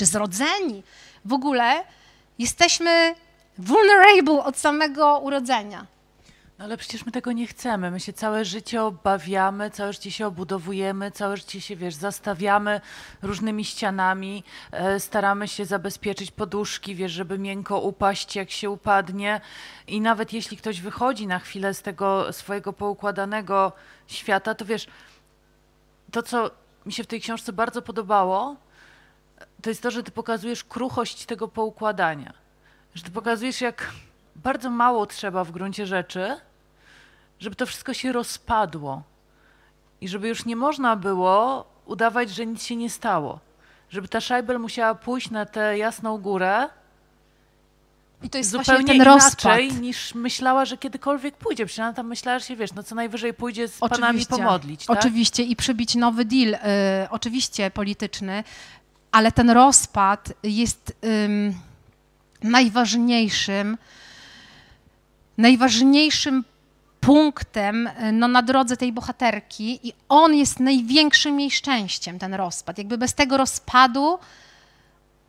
czy zrodzeni w ogóle, jesteśmy vulnerable od samego urodzenia. No ale przecież my tego nie chcemy. My się całe życie obawiamy, całe życie się obudowujemy, całe życie się, wiesz, zastawiamy różnymi ścianami, e, staramy się zabezpieczyć poduszki, wiesz, żeby miękko upaść, jak się upadnie. I nawet jeśli ktoś wychodzi na chwilę z tego swojego poukładanego świata, to wiesz, to co mi się w tej książce bardzo podobało, to jest to, że ty pokazujesz kruchość tego poukładania. Że ty pokazujesz, jak bardzo mało trzeba w gruncie rzeczy, żeby to wszystko się rozpadło. I żeby już nie można było udawać, że nic się nie stało. Żeby ta szajbel musiała pójść na tę jasną górę i to jest zupełnie ten inaczej rozpad. niż myślała, że kiedykolwiek pójdzie. Przecież ona tam myślała, że się wiesz, no co najwyżej pójdzie z Oczywiście. panami pomodlić. Tak? Oczywiście i przybić nowy deal, y, oczywiście polityczny, ale ten rozpad jest ym, najważniejszym, najważniejszym punktem y, no, na drodze tej bohaterki i on jest największym jej szczęściem, ten rozpad. Jakby bez tego rozpadu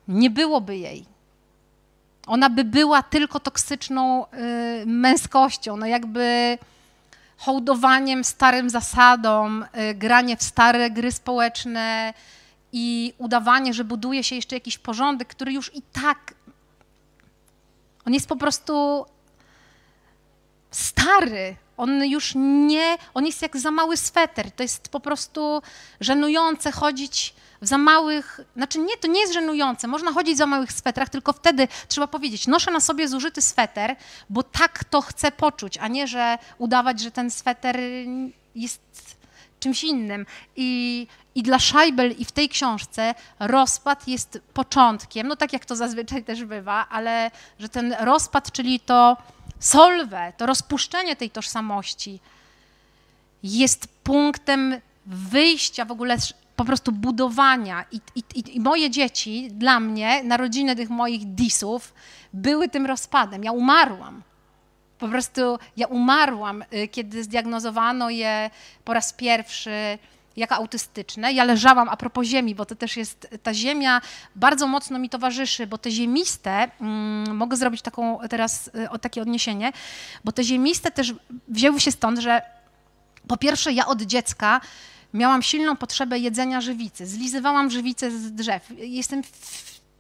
nie byłoby jej. Ona by była tylko toksyczną y, męskością, no jakby hołdowaniem starym zasadom, y, granie w stare gry społeczne, i udawanie, że buduje się jeszcze jakiś porządek, który już i tak. On jest po prostu stary. On już nie. On jest jak za mały sweter. To jest po prostu żenujące chodzić w za małych. Znaczy, nie, to nie jest żenujące. Można chodzić w za małych swetrach, tylko wtedy trzeba powiedzieć: noszę na sobie zużyty sweter, bo tak to chcę poczuć, a nie, że udawać, że ten sweter jest czymś innym. I, I dla Scheibel i w tej książce rozpad jest początkiem, no tak jak to zazwyczaj też bywa, ale że ten rozpad, czyli to solwę, to rozpuszczenie tej tożsamości jest punktem wyjścia w ogóle po prostu budowania. I, i, I, moje dzieci, dla mnie, narodziny tych moich disów, były tym rozpadem. Ja umarłam. Po prostu ja umarłam, y, kiedy zdiagnozowano je po raz pierwszy jako autystyczne. Ja leżałam a propos ziemi, bo to też jest, ta ziemia bardzo mocno mi towarzyszy, bo te ziemiste, mm, mogę zrobić taką teraz y, takie odniesienie, bo te ziemiste też wzięły się stąd, że po pierwsze ja od dziecka miałam silną potrzebę jedzenia żywicy. Zlizywałam żywicę z drzew. Jestem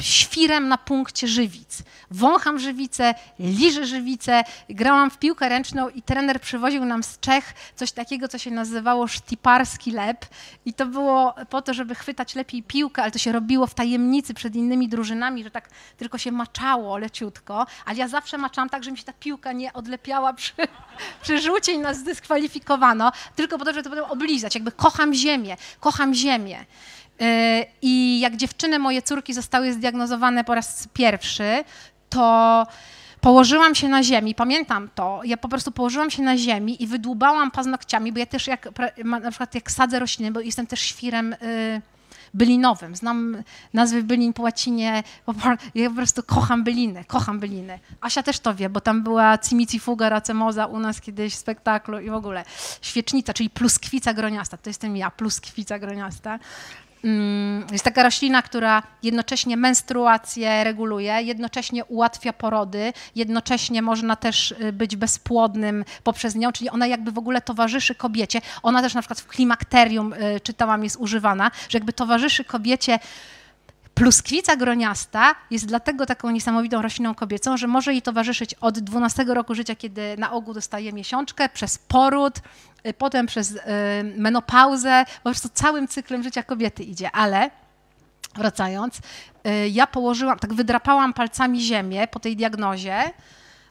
świrem na punkcie żywic. Wącham żywicę, liżę żywicę, grałam w piłkę ręczną i trener przywoził nam z Czech coś takiego, co się nazywało sztiparski lep i to było po to, żeby chwytać lepiej piłkę, ale to się robiło w tajemnicy przed innymi drużynami, że tak tylko się maczało leciutko, ale ja zawsze maczałam tak, że mi się ta piłka nie odlepiała przy, przy rzucie i nas zdyskwalifikowano, tylko po to, żeby to potem oblizać. Jakby kocham ziemię, kocham ziemię. Y, I jak dziewczyny, moje córki zostały zdiagnozowane po raz pierwszy, to położyłam się na ziemi, pamiętam to, ja po prostu położyłam się na ziemi i wydłubałam paznokciami, bo ja też jak, na przykład jak sadzę rośliny, bo jestem też świrem y, bylinowym, znam nazwy bylin po łacinie, ja po prostu kocham byliny, kocham byliny. Asia też to wie, bo tam była cimici fuga racemoza u nas kiedyś w spektaklu i w ogóle. Świecznica, czyli pluskwica groniasta, to jestem ja, pluskwica groniasta. Mm, jest taka roślina, która jednocześnie menstruację reguluje, jednocześnie ułatwia porody, jednocześnie można też y, być bezpłodnym poprzez nią, czyli ona jakby w ogóle towarzyszy kobiecie. Ona też na przykład w klimakterium, y, czytałam, jest używana, że jakby towarzyszy kobiecie Pluskwica groniasta jest dlatego taką niesamowitą rośliną kobiecą, że może jej towarzyszyć od 12 roku życia, kiedy na ogół dostaje miesiączkę, przez poród, y, potem przez y, menopauzę, po prostu całym cyklem życia kobiety idzie, ale wracając, y, ja położyłam, tak wydrapałam palcami ziemię po tej diagnozie,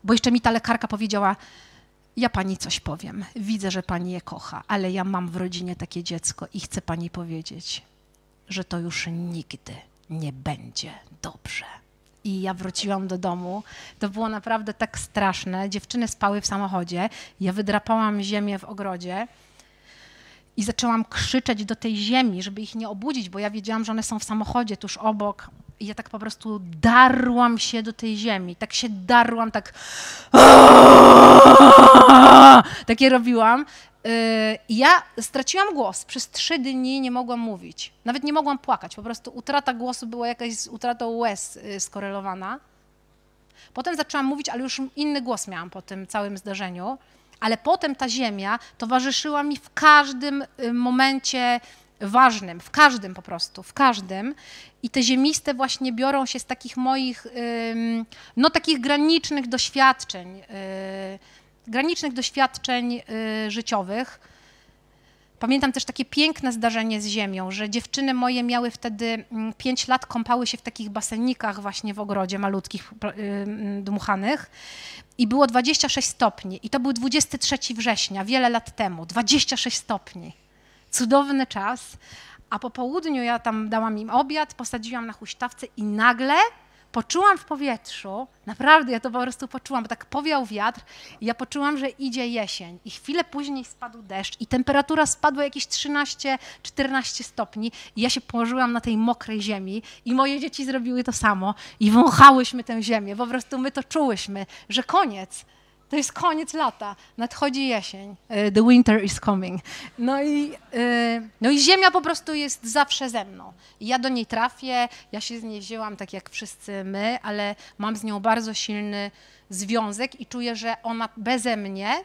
bo jeszcze mi ta lekarka powiedziała, ja pani coś powiem, widzę, że pani je kocha, ale ja mam w rodzinie takie dziecko i chcę pani powiedzieć, że to już nigdy nie będzie dobrze. I ja wróciłam do domu. To było naprawdę tak straszne. Dziewczyny spały w samochodzie. Ja wydrapałam ziemię w ogrodzie i zaczęłam krzyczeć do tej ziemi, żeby ich nie obudzić, bo ja wiedziałam, że one są w samochodzie tuż obok. I ja tak po prostu darłam się do tej ziemi. Tak się darłam, tak. Takie robiłam. I ja straciłam głos. Przez trzy dni nie mogłam mówić. Nawet nie mogłam płakać. Po prostu utrata głosu była jakaś z utratą łez y, skorelowana. Potem zaczęłam mówić, ale już inny głos miałam po tym całym zdarzeniu. Ale potem ta ziemia towarzyszyła mi w każdym y, momencie ważnym, w każdym po prostu, w każdym. I te ziemiste właśnie biorą się z takich moich, no takich granicznych doświadczeń y, granicznych doświadczeń y, życiowych. Pamiętam też takie piękne zdarzenie z ziemią, że dziewczyny moje miały wtedy 5 mm, lat, kąpały się w takich basenikach właśnie w ogrodzie malutkich, y, mm, dmuchanych i było 26 stopni i to był 23 września, wiele lat temu, 26 stopni. Cudowny czas, a po południu ja tam dałam im obiad, posadziłam na huśtawce i nagle poczułam w powietrzu, naprawdę ja to po prostu poczułam, bo tak powiał wiatr i ja poczułam, że idzie jesień. I chwilę później spadł deszcz i temperatura spadła jakieś 13-14 stopni i ja się położyłam na tej mokrej ziemi i moje dzieci zrobiły to samo i wąchałyśmy tę ziemię, po prostu my to czułyśmy, że koniec, to jest koniec lata, nadchodzi jesień. E, the winter is coming. No i, e, no i ziemia po prostu jest zawsze ze mną. ja do niej trafię, ja się z niej wzięłam tak jak wszyscy my, ale mam z nią bardzo silny związek i czuję, że ona beze mnie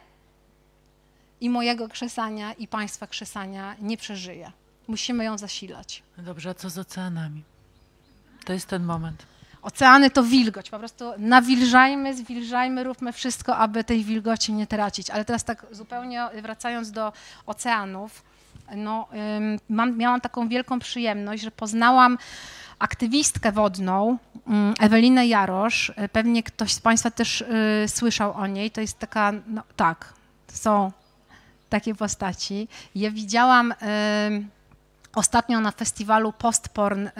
i mojego krzesania i państwa krzesania nie przeżyje. Musimy ją zasilać. No Dobrze, a co z oceanami? To jest ten moment. Oceany to wilgoć, po prostu nawilżajmy, zwilżajmy, róbmy wszystko, aby tej wilgoci nie tracić. Ale teraz tak zupełnie wracając do oceanów, no, mam, miałam taką wielką przyjemność, że poznałam aktywistkę wodną, Ewelinę Jarosz. Y, Pewnie ktoś z Państwa też y, słyszał o niej. To jest taka, no tak, są takie postaci. Ja widziałam ostatnio na festiwalu Postporn y,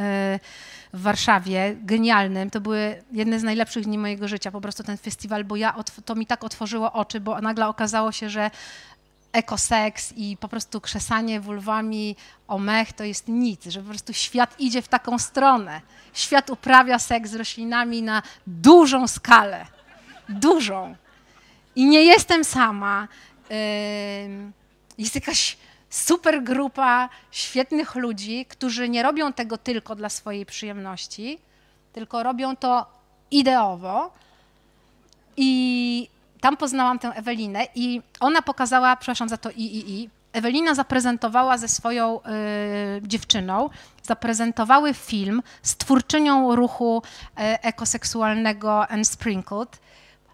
w Warszawie, genialnym. To były jedne z najlepszych dni mojego życia, po prostu ten festiwal, bo ja, to mi tak otworzyło oczy, bo nagle okazało się, że ekoseks i po prostu krzesanie wulwami o mech to jest nic, że po prostu świat idzie w taką stronę. Świat uprawia seks z roślinami na dużą skalę. Dużą. I nie jestem sama. Jest jakaś super grupa świetnych ludzi, którzy nie robią tego tylko dla swojej przyjemności, tylko robią to ideowo. I tam poznałam tę Ewelinę i ona pokazała, przepraszam za to i, i, i, Ewelina zaprezentowała ze swoją y, dziewczyną, zaprezentowały film z twórczynią ruchu y, ekoseksualnego Unsprinkled.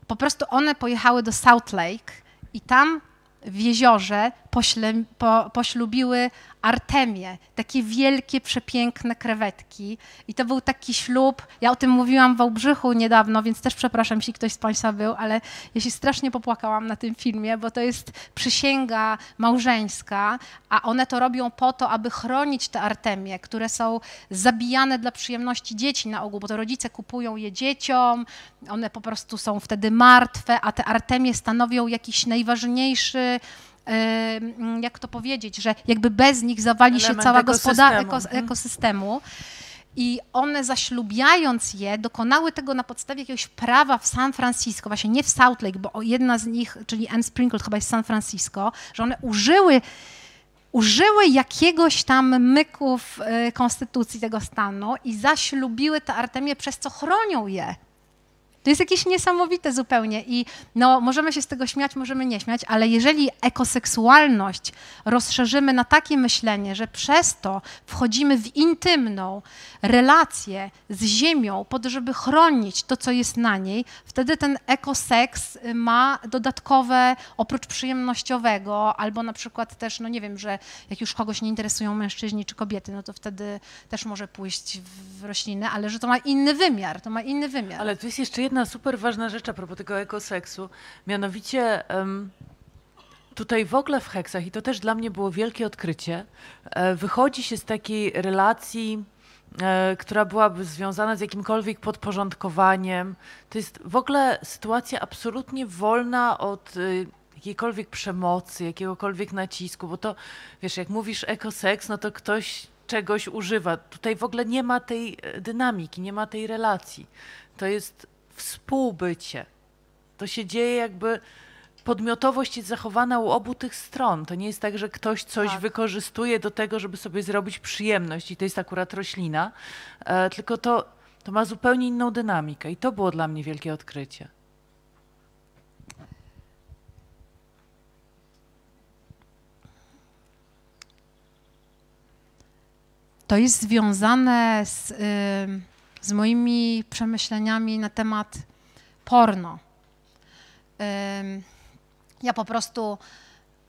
Po prostu one pojechały do South Lake i tam w jeziorze pośle, po, poślubiły artemię, takie wielkie, przepiękne krewetki. I to był taki ślub, ja o tym mówiłam w Wałbrzychu niedawno, więc też przepraszam, jeśli ktoś z Państwa był, ale ja się strasznie popłakałam na tym filmie, bo to jest przysięga małżeńska, a one to robią po to, aby chronić te artemie, które są zabijane dla przyjemności dzieci na ogół, bo to rodzice kupują je dzieciom, one po prostu są wtedy martwe, a te artemie stanowią jakiś najważniejszy jak to powiedzieć, że jakby bez nich zawali się cała gospodarka ekos, Mhm. ekosystemu. I one zaślubiając je, dokonały tego na podstawie jakiegoś prawa w San Francisco, właśnie nie w Salt Lake, bo jedna z nich, czyli Anne Sprinkled chyba jest z San Francisco, że one użyły użyły jakiegoś tam myku w e, konstytucji tego stanu i zaślubiły te Artemię, przez co chronią je. To jest jakieś niesamowite zupełnie i no, możemy się z tego śmiać, możemy nie śmiać, ale jeżeli ekoseksualność rozszerzymy na takie myślenie, że przez to wchodzimy w intymną relację z ziemią, po to, żeby chronić to, co jest na niej, wtedy ten ekoseks ma dodatkowe, oprócz przyjemnościowego, albo na przykład też, no nie wiem, że jak już kogoś nie interesują mężczyźni czy kobiety, no to wtedy też może pójść w rośliny, ale że to ma inny wymiar, to ma inny wymiar. Ale tu jest jeszcze super ważna rzecz a propos tego ekoseksu. Mianowicie tutaj w ogóle w heksach, i to też dla mnie było wielkie odkrycie, e, wychodzi się z takiej relacji, e, która byłaby związana z jakimkolwiek podporządkowaniem. To jest w ogóle sytuacja absolutnie wolna od y, jakiejkolwiek przemocy, jakiegokolwiek nacisku, bo to, wiesz, jak mówisz ekoseks, no to ktoś czegoś używa. Tutaj w ogóle nie ma tej e, dynamiki, nie ma tej relacji. To jest współbycie. To się dzieje jakby podmiotowość jest zachowana u obu tych stron. To nie jest tak, że ktoś coś Tak. wykorzystuje do tego, żeby sobie zrobić przyjemność i to jest akurat roślina, e, tylko to, to ma zupełnie inną dynamikę i to było dla mnie wielkie odkrycie. To jest związane z, y, z moimi przemyśleniami na temat porno. Ja po prostu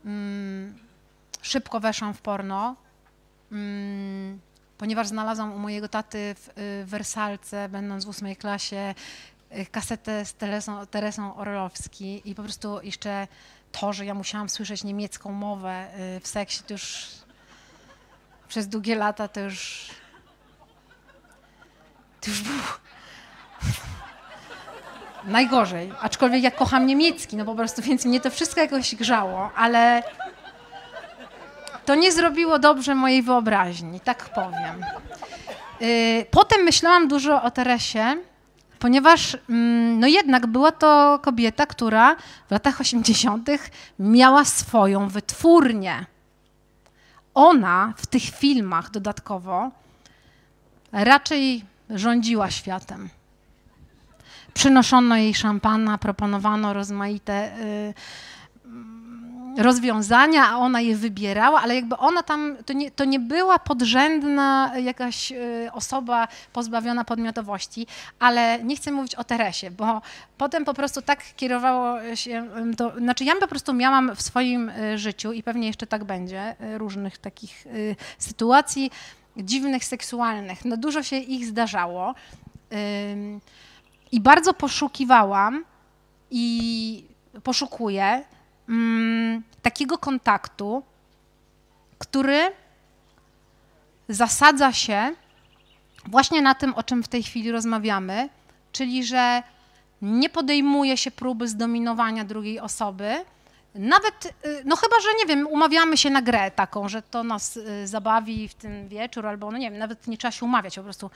mm, szybko weszłam w porno, mm, ponieważ znalazłam u mojego taty w y, Wersalce, będąc w ósmej klasie, y, kasetę z Teresą, Teresą Orlowski i po prostu jeszcze to, że ja musiałam słyszeć niemiecką mowę y, w seksie, to już przez długie lata to już. Już. Najgorzej. Aczkolwiek ja kocham niemiecki, no po prostu, więc mnie to wszystko jakoś grzało, ale to nie zrobiło dobrze mojej wyobraźni, tak powiem. Yy, Potem myślałam dużo o Teresie, ponieważ mm, no jednak była to kobieta, która w latach 80. miała swoją wytwórnię ona w tych filmach dodatkowo raczej rządziła światem. Przynoszono jej szampana, proponowano rozmaite y, rozwiązania, a ona je wybierała, ale jakby ona tam, to nie, to nie była podrzędna jakaś y, osoba pozbawiona podmiotowości, ale nie chcę mówić o Teresie, bo potem po prostu tak kierowało się to, znaczy ja po prostu miałam w swoim y, życiu i pewnie jeszcze tak będzie, różnych takich sytuacji dziwnych, seksualnych. No dużo się ich zdarzało i bardzo poszukiwałam i poszukuję takiego kontaktu, który zasadza się właśnie na tym, o czym w tej chwili rozmawiamy, czyli że nie podejmuje się próby zdominowania drugiej osoby. Nawet, y, no chyba, że nie wiem, umawiamy się na grę taką, że to nas y, zabawi w ten wieczór, albo no nie wiem, nawet nie trzeba się umawiać, po prostu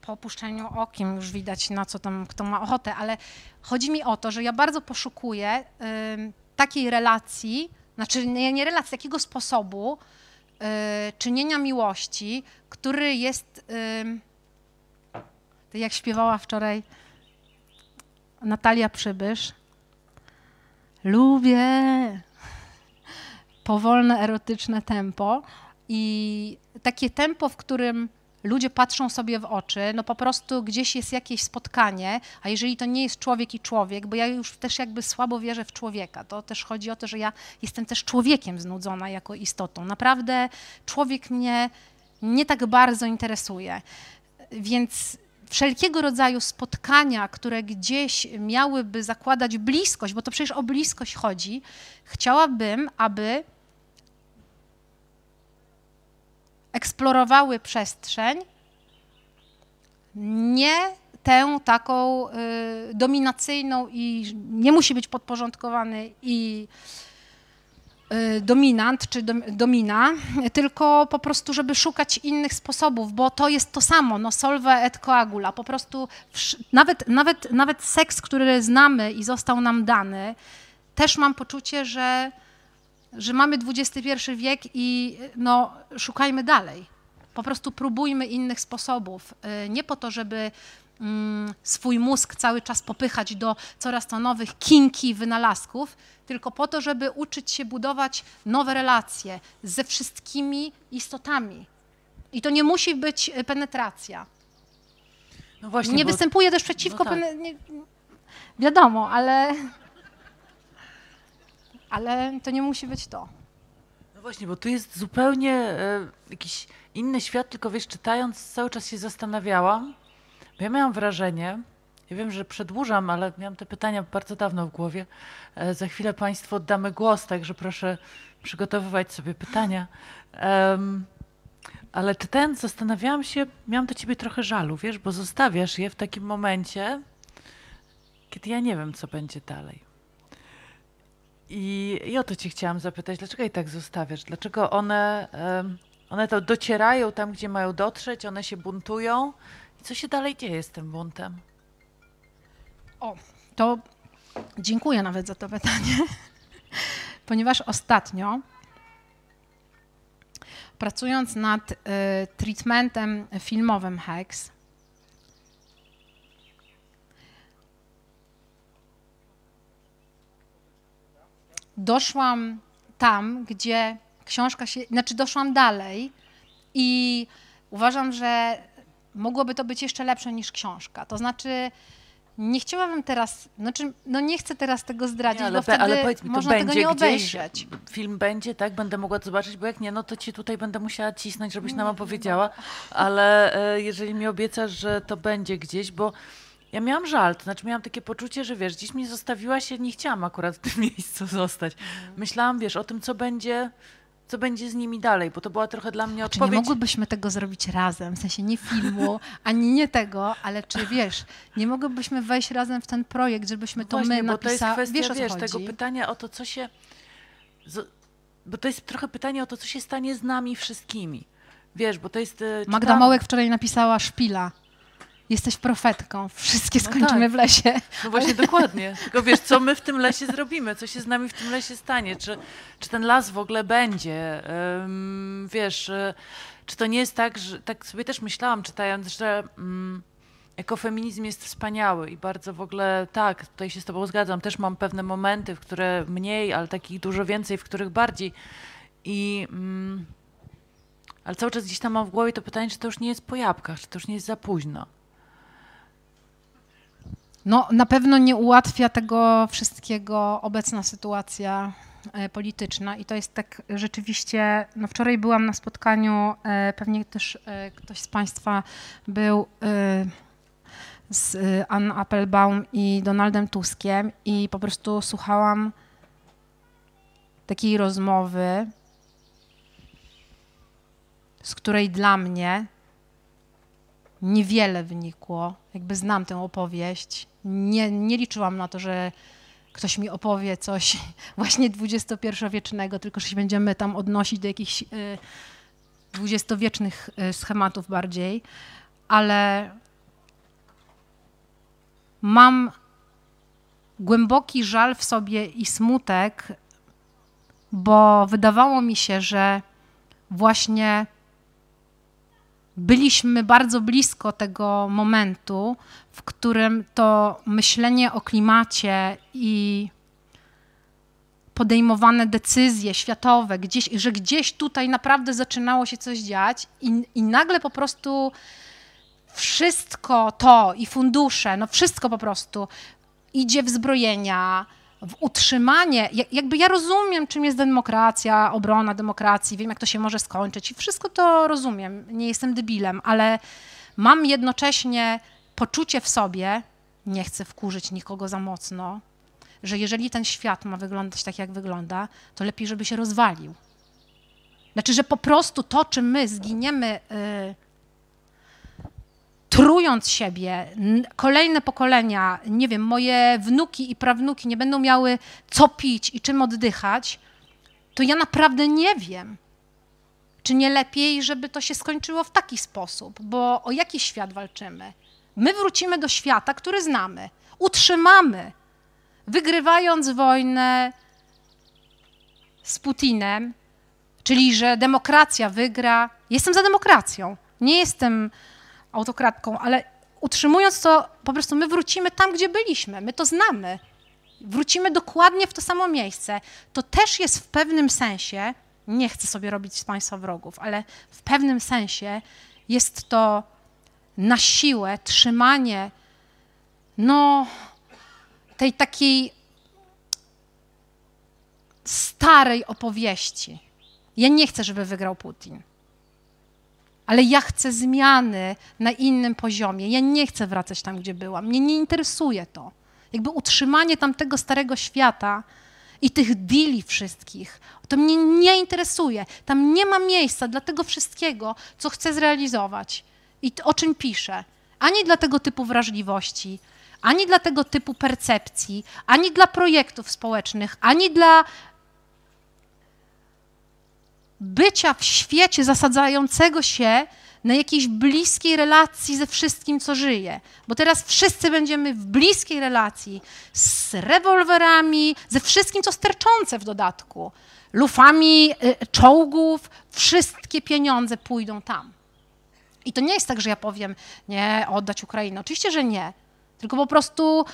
po opuszczeniu okiem już widać na co tam kto ma ochotę, ale chodzi mi o to, że ja bardzo poszukuję takiej relacji, znaczy nie, nie relacji, takiego sposobu y, czynienia miłości, który jest, y, jak śpiewała wczoraj Natalia Przybysz, lubię powolne, erotyczne tempo i takie tempo, w którym ludzie patrzą sobie w oczy, no po prostu gdzieś jest jakieś spotkanie, a jeżeli to nie jest człowiek i człowiek, bo ja już też jakby słabo wierzę w człowieka, to też chodzi o to, że ja jestem też człowiekiem znudzona jako istotą. Naprawdę człowiek mnie nie tak bardzo interesuje. Więc wszelkiego rodzaju spotkania, które gdzieś miałyby zakładać bliskość, bo to przecież o bliskość chodzi, chciałabym, aby eksplorowały przestrzeń, nie tę taką y, dominacyjną i nie musi być podporządkowany i dominant czy dom, domina, tylko po prostu, żeby szukać innych sposobów, bo to jest to samo, no solve et coagula, po prostu nawet, nawet, nawet seks, który znamy i został nam dany, też mam poczucie, że że mamy XXI wiek i no, szukajmy dalej. Po prostu próbujmy innych sposobów. Y, nie po to, żeby swój mózg cały czas popychać do coraz to nowych kinki wynalazków, tylko po to, żeby uczyć się budować nowe relacje ze wszystkimi istotami. I to nie musi być penetracja. No właśnie, nie bo... występuję też przeciwko. No tak. nie... Wiadomo, ale ale to nie musi być to. No właśnie, bo tu jest zupełnie e, jakiś inny świat, tylko wiesz, czytając cały czas się zastanawiałam, ja miałam wrażenie, ja wiem, że przedłużam, ale miałam te pytania bardzo dawno w głowie. E, za chwilę Państwu oddamy głos, także proszę przygotowywać sobie pytania. Um, ale czytając, zastanawiałam się, miałam do ciebie trochę żalu, wiesz, bo zostawiasz je w takim momencie, kiedy ja nie wiem, co będzie dalej. I, I o to cię chciałam zapytać, dlaczego je tak zostawiasz? Dlaczego one, one to docierają tam, gdzie mają dotrzeć, one się buntują? I co się dalej dzieje z tym buntem? O, to dziękuję nawet za to pytanie, ponieważ ostatnio pracując nad y, treatmentem filmowym HEX, doszłam tam, gdzie książka się, znaczy doszłam dalej i uważam, że mogłoby to być jeszcze lepsze niż książka. To znaczy, nie chciałabym teraz, znaczy, no nie chcę teraz tego zdradzić, nie, ale, bo wtedy ale powiedz mi, to można tego nie obejrzeć. Film będzie, tak? Będę mogła zobaczyć, bo jak nie, no to ci tutaj będę musiała cisnąć, żebyś nam opowiedziała, ale e, jeżeli mi obiecasz, że to będzie gdzieś, bo ja miałam żal, to znaczy miałam takie poczucie, że wiesz, dziś mnie zostawiłaś, ja nie chciałam akurat w tym miejscu zostać. Mhm. Myślałam, wiesz, o tym, co będzie, co będzie z nimi dalej, bo to była trochę dla mnie odpowiedź. Czy nie mogłybyśmy tego zrobić razem, w sensie nie filmu, ani nie tego, ale czy wiesz, nie mogłybyśmy wejść razem w ten projekt, żebyśmy no to właśnie, my napisali, bo to jest kwestia, wiesz, wiesz tego pytania o to, co się... Bo to jest trochę pytanie o to, co się stanie z nami wszystkimi. Wiesz, bo to jest... E, Magda czytam... Małek wczoraj napisała szpila jesteś profetką, wszystkie no skończymy no tak. w lesie. No właśnie, dokładnie. Tylko wiesz, co my w tym lesie zrobimy, co się z nami w tym lesie stanie, czy, czy ten las w ogóle będzie, um, wiesz, e, czy to nie jest tak, że tak sobie też myślałam czytając, że um, ekofeminizm jest wspaniały i bardzo w ogóle tak, tutaj się z Tobą zgadzam. Też mam pewne momenty, w które mniej, ale takich dużo więcej, w których bardziej. I. Mm, ale cały czas gdzieś tam mam w głowie to pytanie, czy to już nie jest po jabłkach, czy to już nie jest za późno. No, na pewno nie ułatwia tego wszystkiego obecna sytuacja e, polityczna i to jest tak rzeczywiście, no wczoraj byłam na spotkaniu, e, pewnie też e, ktoś z Państwa był z Ann Applebaum i Donaldem Tuskiem i po prostu słuchałam takiej rozmowy, z której dla mnie niewiele wynikło. Jakby znam tę opowieść. Nie, nie liczyłam na to, że ktoś mi opowie coś właśnie dwudziestopierwowiecznego, tylko że się będziemy tam odnosić do jakichś y, dwudziestowiecznych y, schematów bardziej, ale mam głęboki żal w sobie i smutek, bo wydawało mi się, że właśnie byliśmy bardzo blisko tego momentu, w którym to myślenie o klimacie i podejmowane decyzje światowe, gdzieś, że gdzieś tutaj naprawdę zaczynało się coś dziać i, i nagle po prostu wszystko to i fundusze, no wszystko po prostu idzie w zbrojenia, w utrzymanie, jakby ja rozumiem, czym jest demokracja, obrona demokracji, wiem, jak to się może skończyć i wszystko to rozumiem, nie jestem debilem, ale mam jednocześnie poczucie w sobie, nie chcę wkurzyć nikogo za mocno, że jeżeli ten świat ma wyglądać tak, jak wygląda, to lepiej, żeby się rozwalił. Znaczy, że po prostu to, czym my zginiemy yy, trując siebie, kolejne pokolenia, nie wiem, moje wnuki i prawnuki nie będą miały co pić i czym oddychać, to ja naprawdę nie wiem. Czy nie lepiej, żeby to się skończyło w taki sposób? Bo o jaki świat walczymy? My wrócimy do świata, który znamy, utrzymamy, wygrywając wojnę z Putinem, czyli że demokracja wygra. Jestem za demokracją. Nie jestem autokratką, ale utrzymując to, po prostu my wrócimy tam, gdzie byliśmy, my to znamy. Wrócimy dokładnie w to samo miejsce. To też jest w pewnym sensie, nie chcę sobie robić z Państwa wrogów, ale w pewnym sensie jest to na siłę trzymanie no, tej takiej starej opowieści. Ja nie chcę, żeby wygrał Putin ale ja chcę zmiany na innym poziomie. Ja nie chcę wracać tam, gdzie byłam. Mnie nie interesuje to. Jakby utrzymanie tamtego starego świata i tych deali wszystkich, to mnie nie interesuje. Tam nie ma miejsca dla tego wszystkiego, co chcę zrealizować i o czym piszę. Ani dla tego typu wrażliwości, ani dla tego typu percepcji, ani dla projektów społecznych, ani dla bycia w świecie zasadzającego się na jakiejś bliskiej relacji ze wszystkim, co żyje. Bo teraz wszyscy będziemy w bliskiej relacji z rewolwerami, ze wszystkim, co sterczące w dodatku. Lufami y, czołgów, wszystkie pieniądze pójdą tam. I to nie jest tak, że ja powiem, nie, oddać Ukrainę. Oczywiście, że nie. Tylko po prostu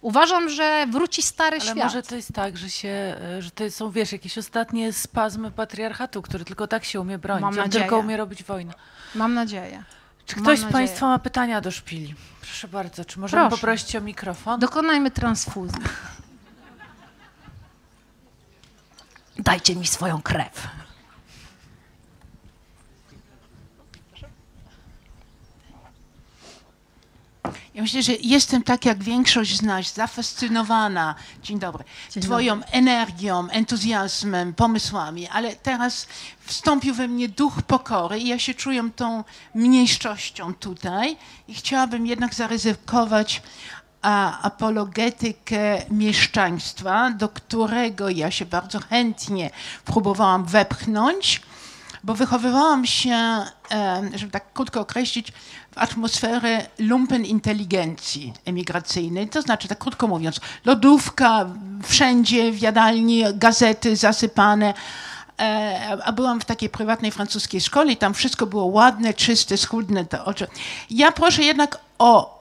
Uważam, że wróci stary Ale świat. może to jest tak, że, się, e, że to są, wiesz, jakieś ostatnie spazmy patriarchatu, który tylko tak się umie bronić. Mam On tylko umie robić wojnę. Mam nadzieję. Czy ktoś z Państwa ma pytania do szpili? Proszę bardzo, czy możemy Proszę. poprosić o mikrofon? Dokonajmy transfuzji. Dajcie mi swoją krew. Ja myślę, że jestem tak jak większość z nas, zafascynowana, dzień dobry, dzień twoją dobry. energią, entuzjazmem, pomysłami, ale teraz wstąpił we mnie duch pokory i ja się czuję tą mniejszością tutaj. I chciałabym jednak zaryzykować a, apologetykę mieszczaństwa, do którego ja się bardzo chętnie próbowałam wepchnąć, bo wychowywałam się, żeby tak krótko określić, w atmosferę lumpen inteligencji emigracyjnej. To znaczy, tak krótko mówiąc, lodówka, wszędzie w jadalni, gazety zasypane, e, a byłam w takiej prywatnej francuskiej szkole i tam wszystko było ładne, czyste, schudne te oczy. Ja proszę jednak o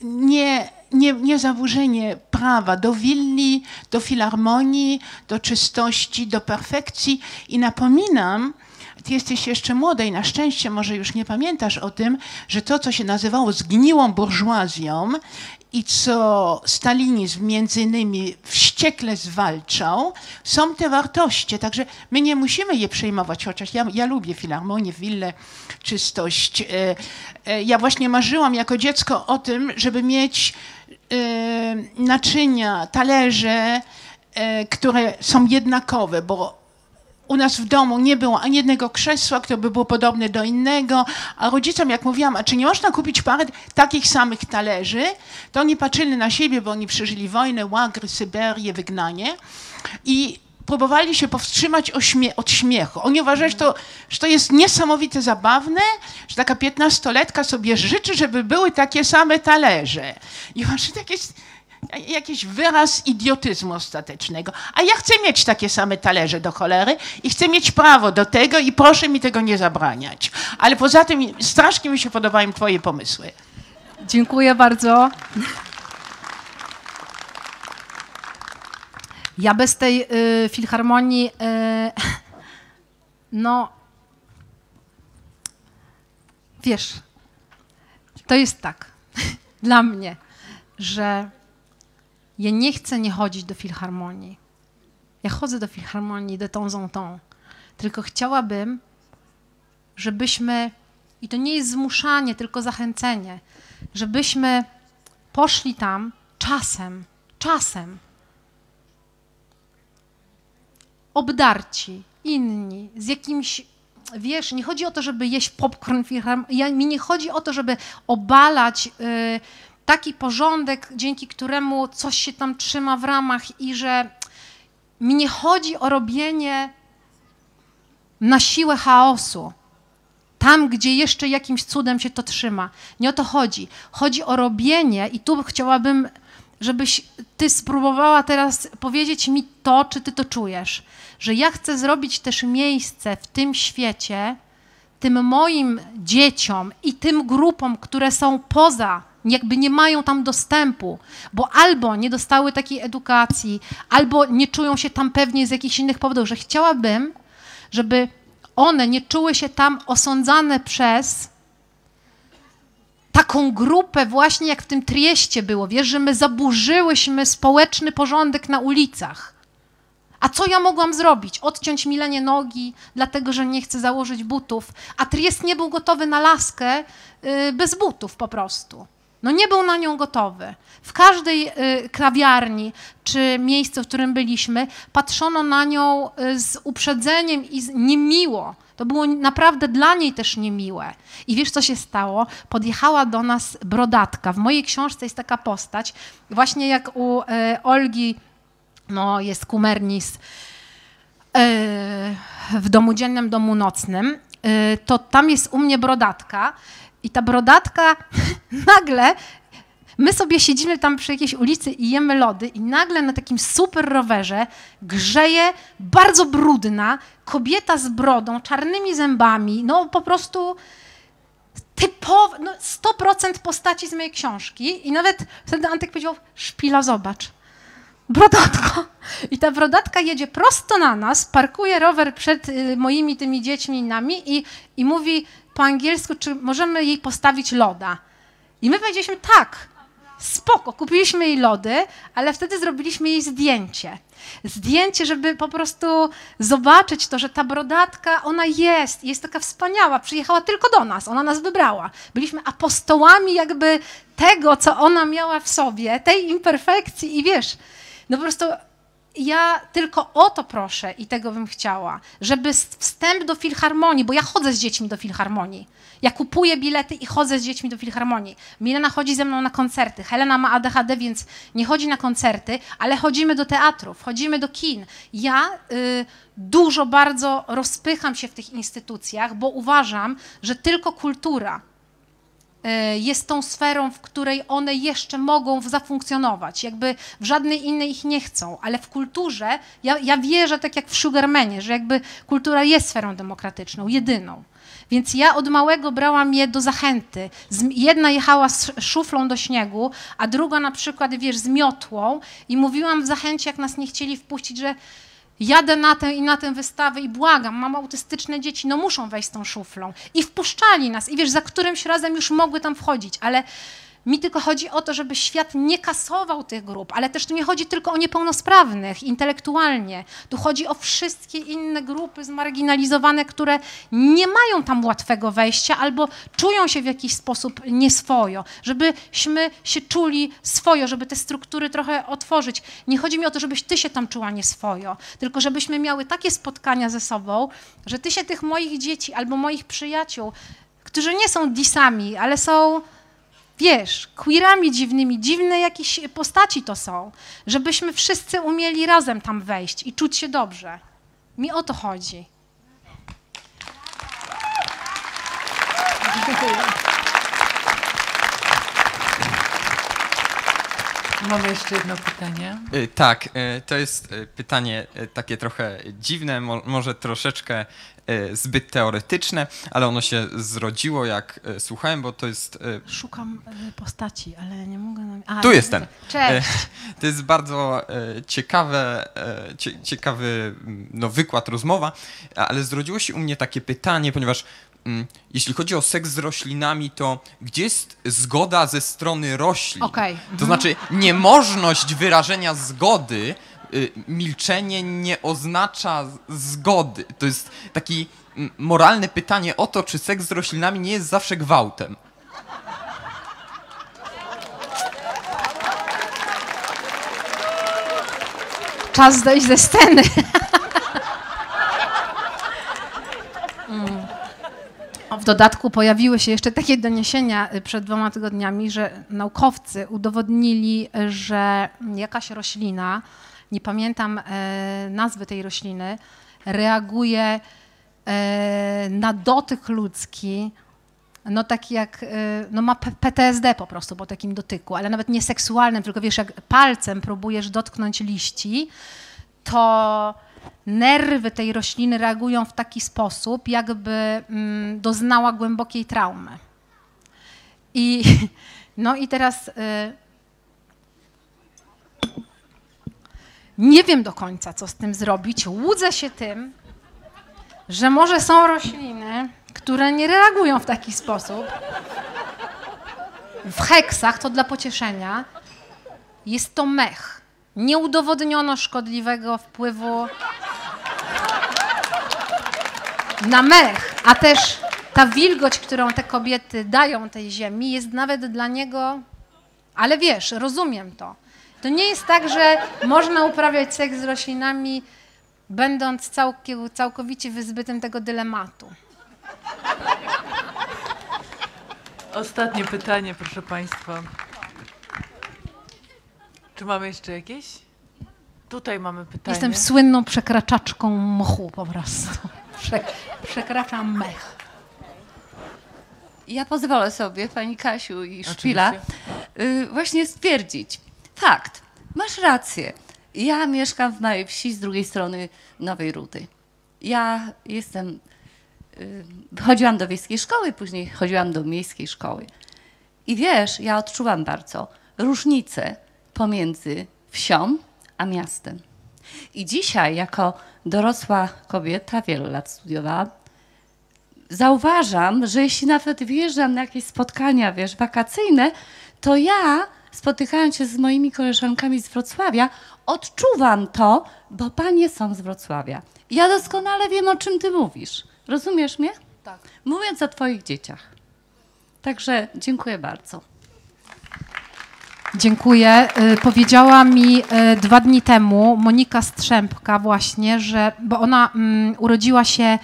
nie, nie, nie zaburzenie prawa do willi, do filharmonii, do czystości, do perfekcji i napominam, ty jesteś jeszcze młoda i na szczęście może już nie pamiętasz o tym, że to, co się nazywało zgniłą burżuazją i co stalinizm między innymi wściekle zwalczał, są te wartości. Także my nie musimy je przejmować, chociaż ja, ja lubię filharmonię, willę, czystość. E, e, ja właśnie marzyłam jako dziecko o tym, żeby mieć naczynia, talerze, które są jednakowe, bo u nas w domu nie było ani jednego krzesła, które by było podobne do innego, a rodzicom, jak mówiłam, a czy nie można kupić parę takich samych talerzy, to oni patrzyli na siebie, bo oni przeżyli wojnę, łagry, Syberię, wygnanie. I próbowali się powstrzymać od śmiechu. Oni uważali, że to, że to jest niesamowite zabawne, że taka piętnastoletka sobie życzy, żeby były takie same talerze. I właśnie tak jest jakiś wyraz idiotyzmu ostatecznego. A ja chcę mieć takie same talerze do cholery i chcę mieć prawo do tego i proszę mi tego nie zabraniać. Ale poza tym strasznie mi się podobają twoje pomysły. Dziękuję bardzo. Ja bez tej y, filharmonii, y, no, wiesz, to jest tak dla mnie, że ja nie chcę nie chodzić do filharmonii. Ja chodzę do filharmonii de temps en temps. Tylko chciałabym, żebyśmy, i to nie jest zmuszanie, tylko zachęcenie, żebyśmy poszli tam czasem, czasem, obdarci, inni, z jakimś, wiesz, nie chodzi o to, żeby jeść popcorn, ja, mi nie chodzi o to, żeby obalać y, taki porządek, dzięki któremu coś się tam trzyma w ramach i że mi nie chodzi o robienie na siłę chaosu. Tam, gdzie jeszcze jakimś cudem się to trzyma. Nie o to chodzi. Chodzi o robienie, i tu chciałabym, żebyś ty spróbowała teraz powiedzieć mi to, czy ty to czujesz. Że ja chcę zrobić też miejsce w tym świecie, tym moim dzieciom i tym grupom, które są poza jakby nie mają tam dostępu, bo albo nie dostały takiej edukacji, albo nie czują się tam pewnie z jakichś innych powodów, że chciałabym, żeby one nie czuły się tam osądzane przez taką grupę właśnie jak w tym trieście było, wiesz, że my zaburzyłyśmy społeczny porządek na ulicach. A co ja mogłam zrobić? Odciąć Milenie nogi, dlatego że nie chcę założyć butów, a Triest nie był gotowy na laskę yy, bez butów po prostu. No nie był na nią gotowy. W każdej y, kawiarni czy miejscu, w którym byliśmy, patrzono na nią y, z uprzedzeniem i z niemiło. To było naprawdę dla niej też niemiłe. I wiesz, co się stało? Podjechała do nas brodatka. W mojej książce jest taka postać, właśnie jak u y, Olgi, no jest kumernis, w domu dziennym, domu nocnym, to tam jest u mnie brodatka i ta brodatka nagle, my sobie siedzimy tam przy jakiejś ulicy i jemy lody i nagle na takim super rowerze grzeje bardzo brudna kobieta z brodą, czarnymi zębami, no po prostu typowe, no 100% postaci z mojej książki i nawet wtedy Antek powiedział, szpila zobacz, brodatko. I ta brodatka jedzie prosto na nas, parkuje rower przed y, moimi tymi dziećmi nami i, i mówi, po angielsku, czy możemy jej postawić loda. I my powiedzieliśmy tak, spoko, kupiliśmy jej lody, ale wtedy zrobiliśmy jej zdjęcie. Zdjęcie, żeby po prostu zobaczyć to, że ta brodatka, ona jest, jest taka wspaniała, przyjechała tylko do nas, ona nas wybrała. Byliśmy apostołami jakby tego, co ona miała w sobie, tej imperfekcji i wiesz, no po prostu ja tylko o to proszę i tego bym chciała, żeby wstęp do filharmonii, bo ja chodzę z dziećmi do filharmonii. Ja kupuję bilety i chodzę z dziećmi do filharmonii. Milena chodzi ze mną na koncerty. Helena ma ADHD, więc nie chodzi na koncerty, ale chodzimy do teatrów, chodzimy do kin. Ja y, dużo bardzo rozpycham się w tych instytucjach, bo uważam, że tylko kultura e, jest tą sferą, w której one jeszcze mogą zafunkcjonować. Jakby w żadnej innej ich nie chcą, ale w kulturze, ja, ja wierzę tak jak w Sugarmanie, że jakby kultura jest sferą demokratyczną, jedyną. Więc ja od małego brałam je do zachęty. Jedna jechała z szuflą do śniegu, a druga na przykład, wiesz, z miotłą i mówiłam w zachęcie, jak nas nie chcieli wpuścić, że jadę na tę i na tę wystawę i błagam, mam autystyczne dzieci, no muszą wejść z tą szuflą. I wpuszczali nas i wiesz, za którymś razem już mogły tam wchodzić, ale mi tylko chodzi o to, żeby świat nie kasował tych grup, ale też tu nie chodzi tylko o niepełnosprawnych intelektualnie. Tu chodzi o wszystkie inne grupy zmarginalizowane, które nie mają tam łatwego wejścia albo czują się w jakiś sposób nieswojo, żebyśmy się czuli swojo, żeby te struktury trochę otworzyć. Nie chodzi mi o to, żebyś ty się tam czuła nieswojo, tylko żebyśmy miały takie spotkania ze sobą, że ty się tych moich dzieci albo moich przyjaciół, którzy nie są disami, ale są wiesz, queerami dziwnymi, dziwne jakieś postaci to są, żebyśmy wszyscy umieli razem tam wejść i czuć się dobrze. Mi o to chodzi. Mamy jeszcze jedno pytanie. Y, Tak, y, to jest y, pytanie takie trochę dziwne, mo- może troszeczkę zbyt teoretyczne, ale ono się zrodziło, jak słuchałem, bo to jest. Szukam postaci, ale nie mogę... Na... A, Tu jestem. Cześć. To jest bardzo ciekawe, cie, ciekawy mm, no, wykład, rozmowa, ale zrodziło się u mnie takie pytanie, ponieważ jeśli chodzi o seks z roślinami, to gdzie jest zgoda ze strony roślin? Okej. To znaczy niemożność wyrażenia zgody, y, milczenie nie oznacza zgody. To jest taki mm, moralne pytanie o to, czy seks z roślinami nie jest zawsze gwałtem. Czas zejść ze sceny. W dodatku pojawiły się jeszcze takie doniesienia y, przed dwoma tygodniami, że naukowcy udowodnili, y, że jakaś roślina, nie pamiętam e, nazwy tej rośliny, reaguje e, na dotyk ludzki, no taki jak, e, no ma PTSD po prostu po takim dotyku, ale nawet nie seksualnym, tylko wiesz, jak palcem próbujesz dotknąć liści, to nerwy tej rośliny reagują w taki sposób, jakby mm, doznała głębokiej traumy. I, no i teraz y, nie wiem do końca, co z tym zrobić. Łudzę się tym, że może są rośliny, które nie reagują w taki sposób. W heksach, to dla pocieszenia, jest to mech. Nie udowodniono szkodliwego wpływu na mech, a też ta wilgoć, którą te kobiety dają tej ziemi, jest nawet dla niego. Ale wiesz, rozumiem to. To nie jest tak, że można uprawiać seks z roślinami, będąc całkowicie wyzbytym tego dylematu. Ostatnie pytanie, proszę Państwa. Czy mamy jeszcze jakieś? Tutaj mamy pytanie. Jestem słynną przekraczaczką mchu po prostu. Prze, przekraczam mech. Ja pozwolę sobie, pani Kasiu i Szpila, y, właśnie stwierdzić. Fakt, masz rację. Ja mieszkam w małej wsi z drugiej strony Nowej Rudy. Ja jestem. y, Chodziłam do wiejskiej szkoły, później chodziłam do miejskiej szkoły. I wiesz, ja odczuwam bardzo różnicę pomiędzy wsią a miastem. I dzisiaj, jako dorosła kobieta, wiele lat studiowałam, zauważam, że jeśli nawet wjeżdżam na jakieś spotkania, wiesz, wakacyjne, to ja, spotykając się z moimi koleżankami z Wrocławia, odczuwam to, bo panie są z Wrocławia. Ja doskonale wiem, o czym ty mówisz. Rozumiesz mnie? Tak. Mówiąc o twoich dzieciach. Także dziękuję bardzo. Dziękuję. Y, Powiedziała mi y, dwa dni temu Monika Strzępka właśnie, że, bo ona mm, urodziła się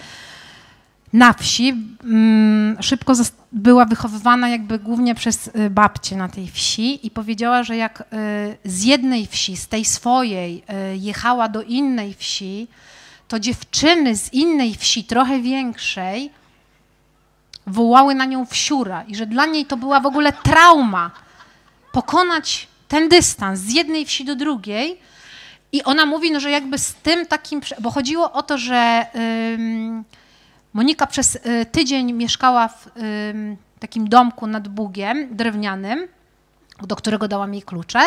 na wsi, mm, szybko była wychowywana jakby głównie przez y, babcię na tej wsi i powiedziała, że jak z jednej wsi, z tej swojej jechała do innej wsi, to dziewczyny z innej wsi, trochę większej, wołały na nią wsiura i że dla niej to była w ogóle trauma pokonać ten dystans z jednej wsi do drugiej. I ona mówi, no, że jakby z tym takim, bo chodziło o to, że ym, Monika przez y, tydzień mieszkała w ym, takim domku nad Bugiem drewnianym, do którego dałam jej klucze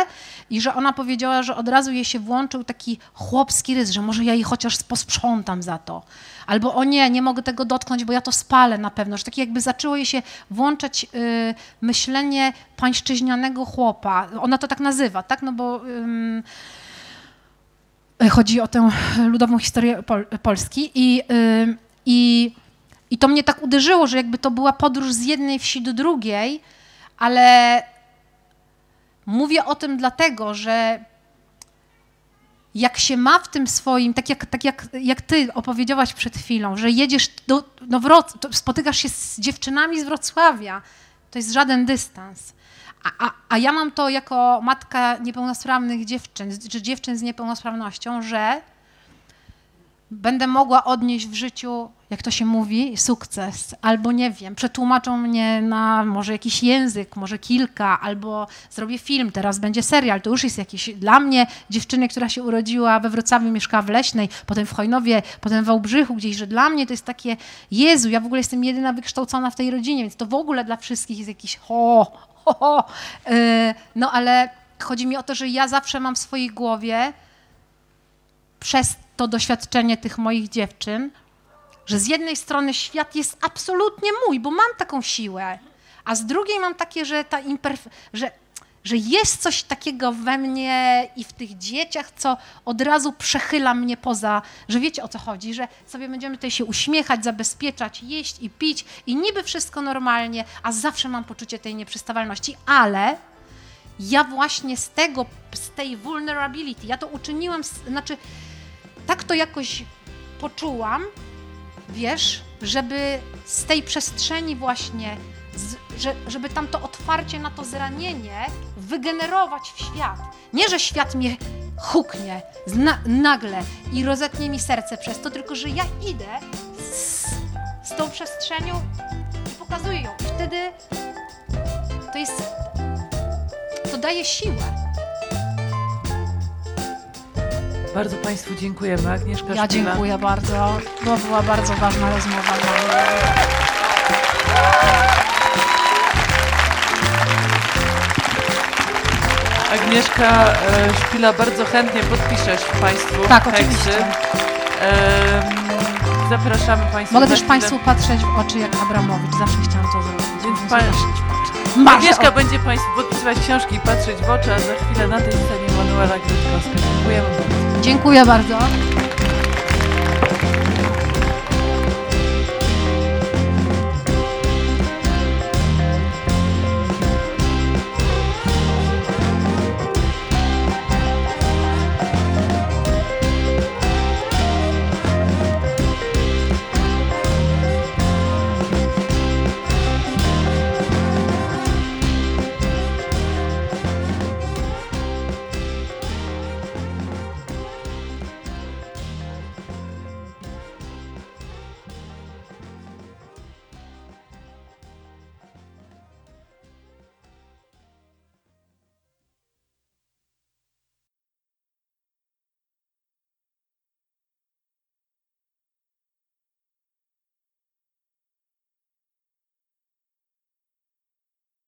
i że ona powiedziała, że od razu jej się włączył taki chłopski rys, że może ja jej chociaż posprzątam za to. Albo o nie, nie mogę tego dotknąć, bo ja to spalę na pewno. Że takie jakby zaczęło jej się włączać y, myślenie pańszczyźnianego chłopa. Ona to tak nazywa, tak? No bo ym, chodzi o tę ludową historię Pol- Polski i, ym, i, i to mnie tak uderzyło, że jakby to była podróż z jednej wsi do drugiej, ale mówię o tym dlatego, że jak się ma w tym swoim, tak jak, tak jak, jak ty opowiedziałaś przed chwilą, że jedziesz do, do Wroc- to spotykasz się z dziewczynami z Wrocławia, to jest żaden dystans. A, a, a ja mam to jako matka niepełnosprawnych dziewczyn, czy dziewczyn z niepełnosprawnością, że będę mogła odnieść w życiu, jak to się mówi, sukces, albo nie wiem, przetłumaczą mnie na może jakiś język, może kilka, albo zrobię film, teraz będzie serial, to już jest jakiś, dla mnie dziewczyny, która się urodziła we Wrocławiu, mieszkała w Leśnej, potem w Chojnowie, potem w Wałbrzychu gdzieś, że dla mnie to jest takie, Jezu, ja w ogóle jestem jedyna wykształcona w tej rodzinie, więc to w ogóle dla wszystkich jest jakiś ho, ho, ho. Yy, no ale chodzi mi o to, że ja zawsze mam w swojej głowie, przez to doświadczenie tych moich dziewczyn, że z jednej strony świat jest absolutnie mój, bo mam taką siłę, a z drugiej mam takie, że ta imperf- że, że jest coś takiego we mnie i w tych dzieciach, co od razu przechyla mnie poza, że wiecie o co chodzi, że sobie będziemy tutaj się uśmiechać, zabezpieczać, jeść i pić i niby wszystko normalnie, a zawsze mam poczucie tej nieprzystawalności, ale ja właśnie z tego, z tej vulnerability, ja to uczyniłam, znaczy tak to jakoś poczułam, wiesz, żeby z tej przestrzeni właśnie, z, że, żeby tam to otwarcie na to zranienie wygenerować w świat. Nie, że świat mnie huknie zna, nagle i rozetnie mi serce przez to, tylko że ja idę z, z tą przestrzenią i pokazuję ją. I wtedy to jest, to daje siłę. Bardzo Państwu dziękujemy. Agnieszka Ja Szpila. dziękuję bardzo. To była bardzo ważna rozmowa dla mnie. Agnieszka e, Szpila bardzo chętnie podpiszesz Państwu Tak, teksty. oczywiście. Em, zapraszamy Państwa. Mogę za też chwilę. Państwu patrzeć w oczy jak Abramowicz. Zawsze chciałam to zrobić. Więc oczy. Masz, Agnieszka będzie Państwu podpisywać książki i patrzeć w oczy, a za chwilę na tej scenie Manuela Grytkowska. Dziękujemy bardzo. Dziękuję bardzo.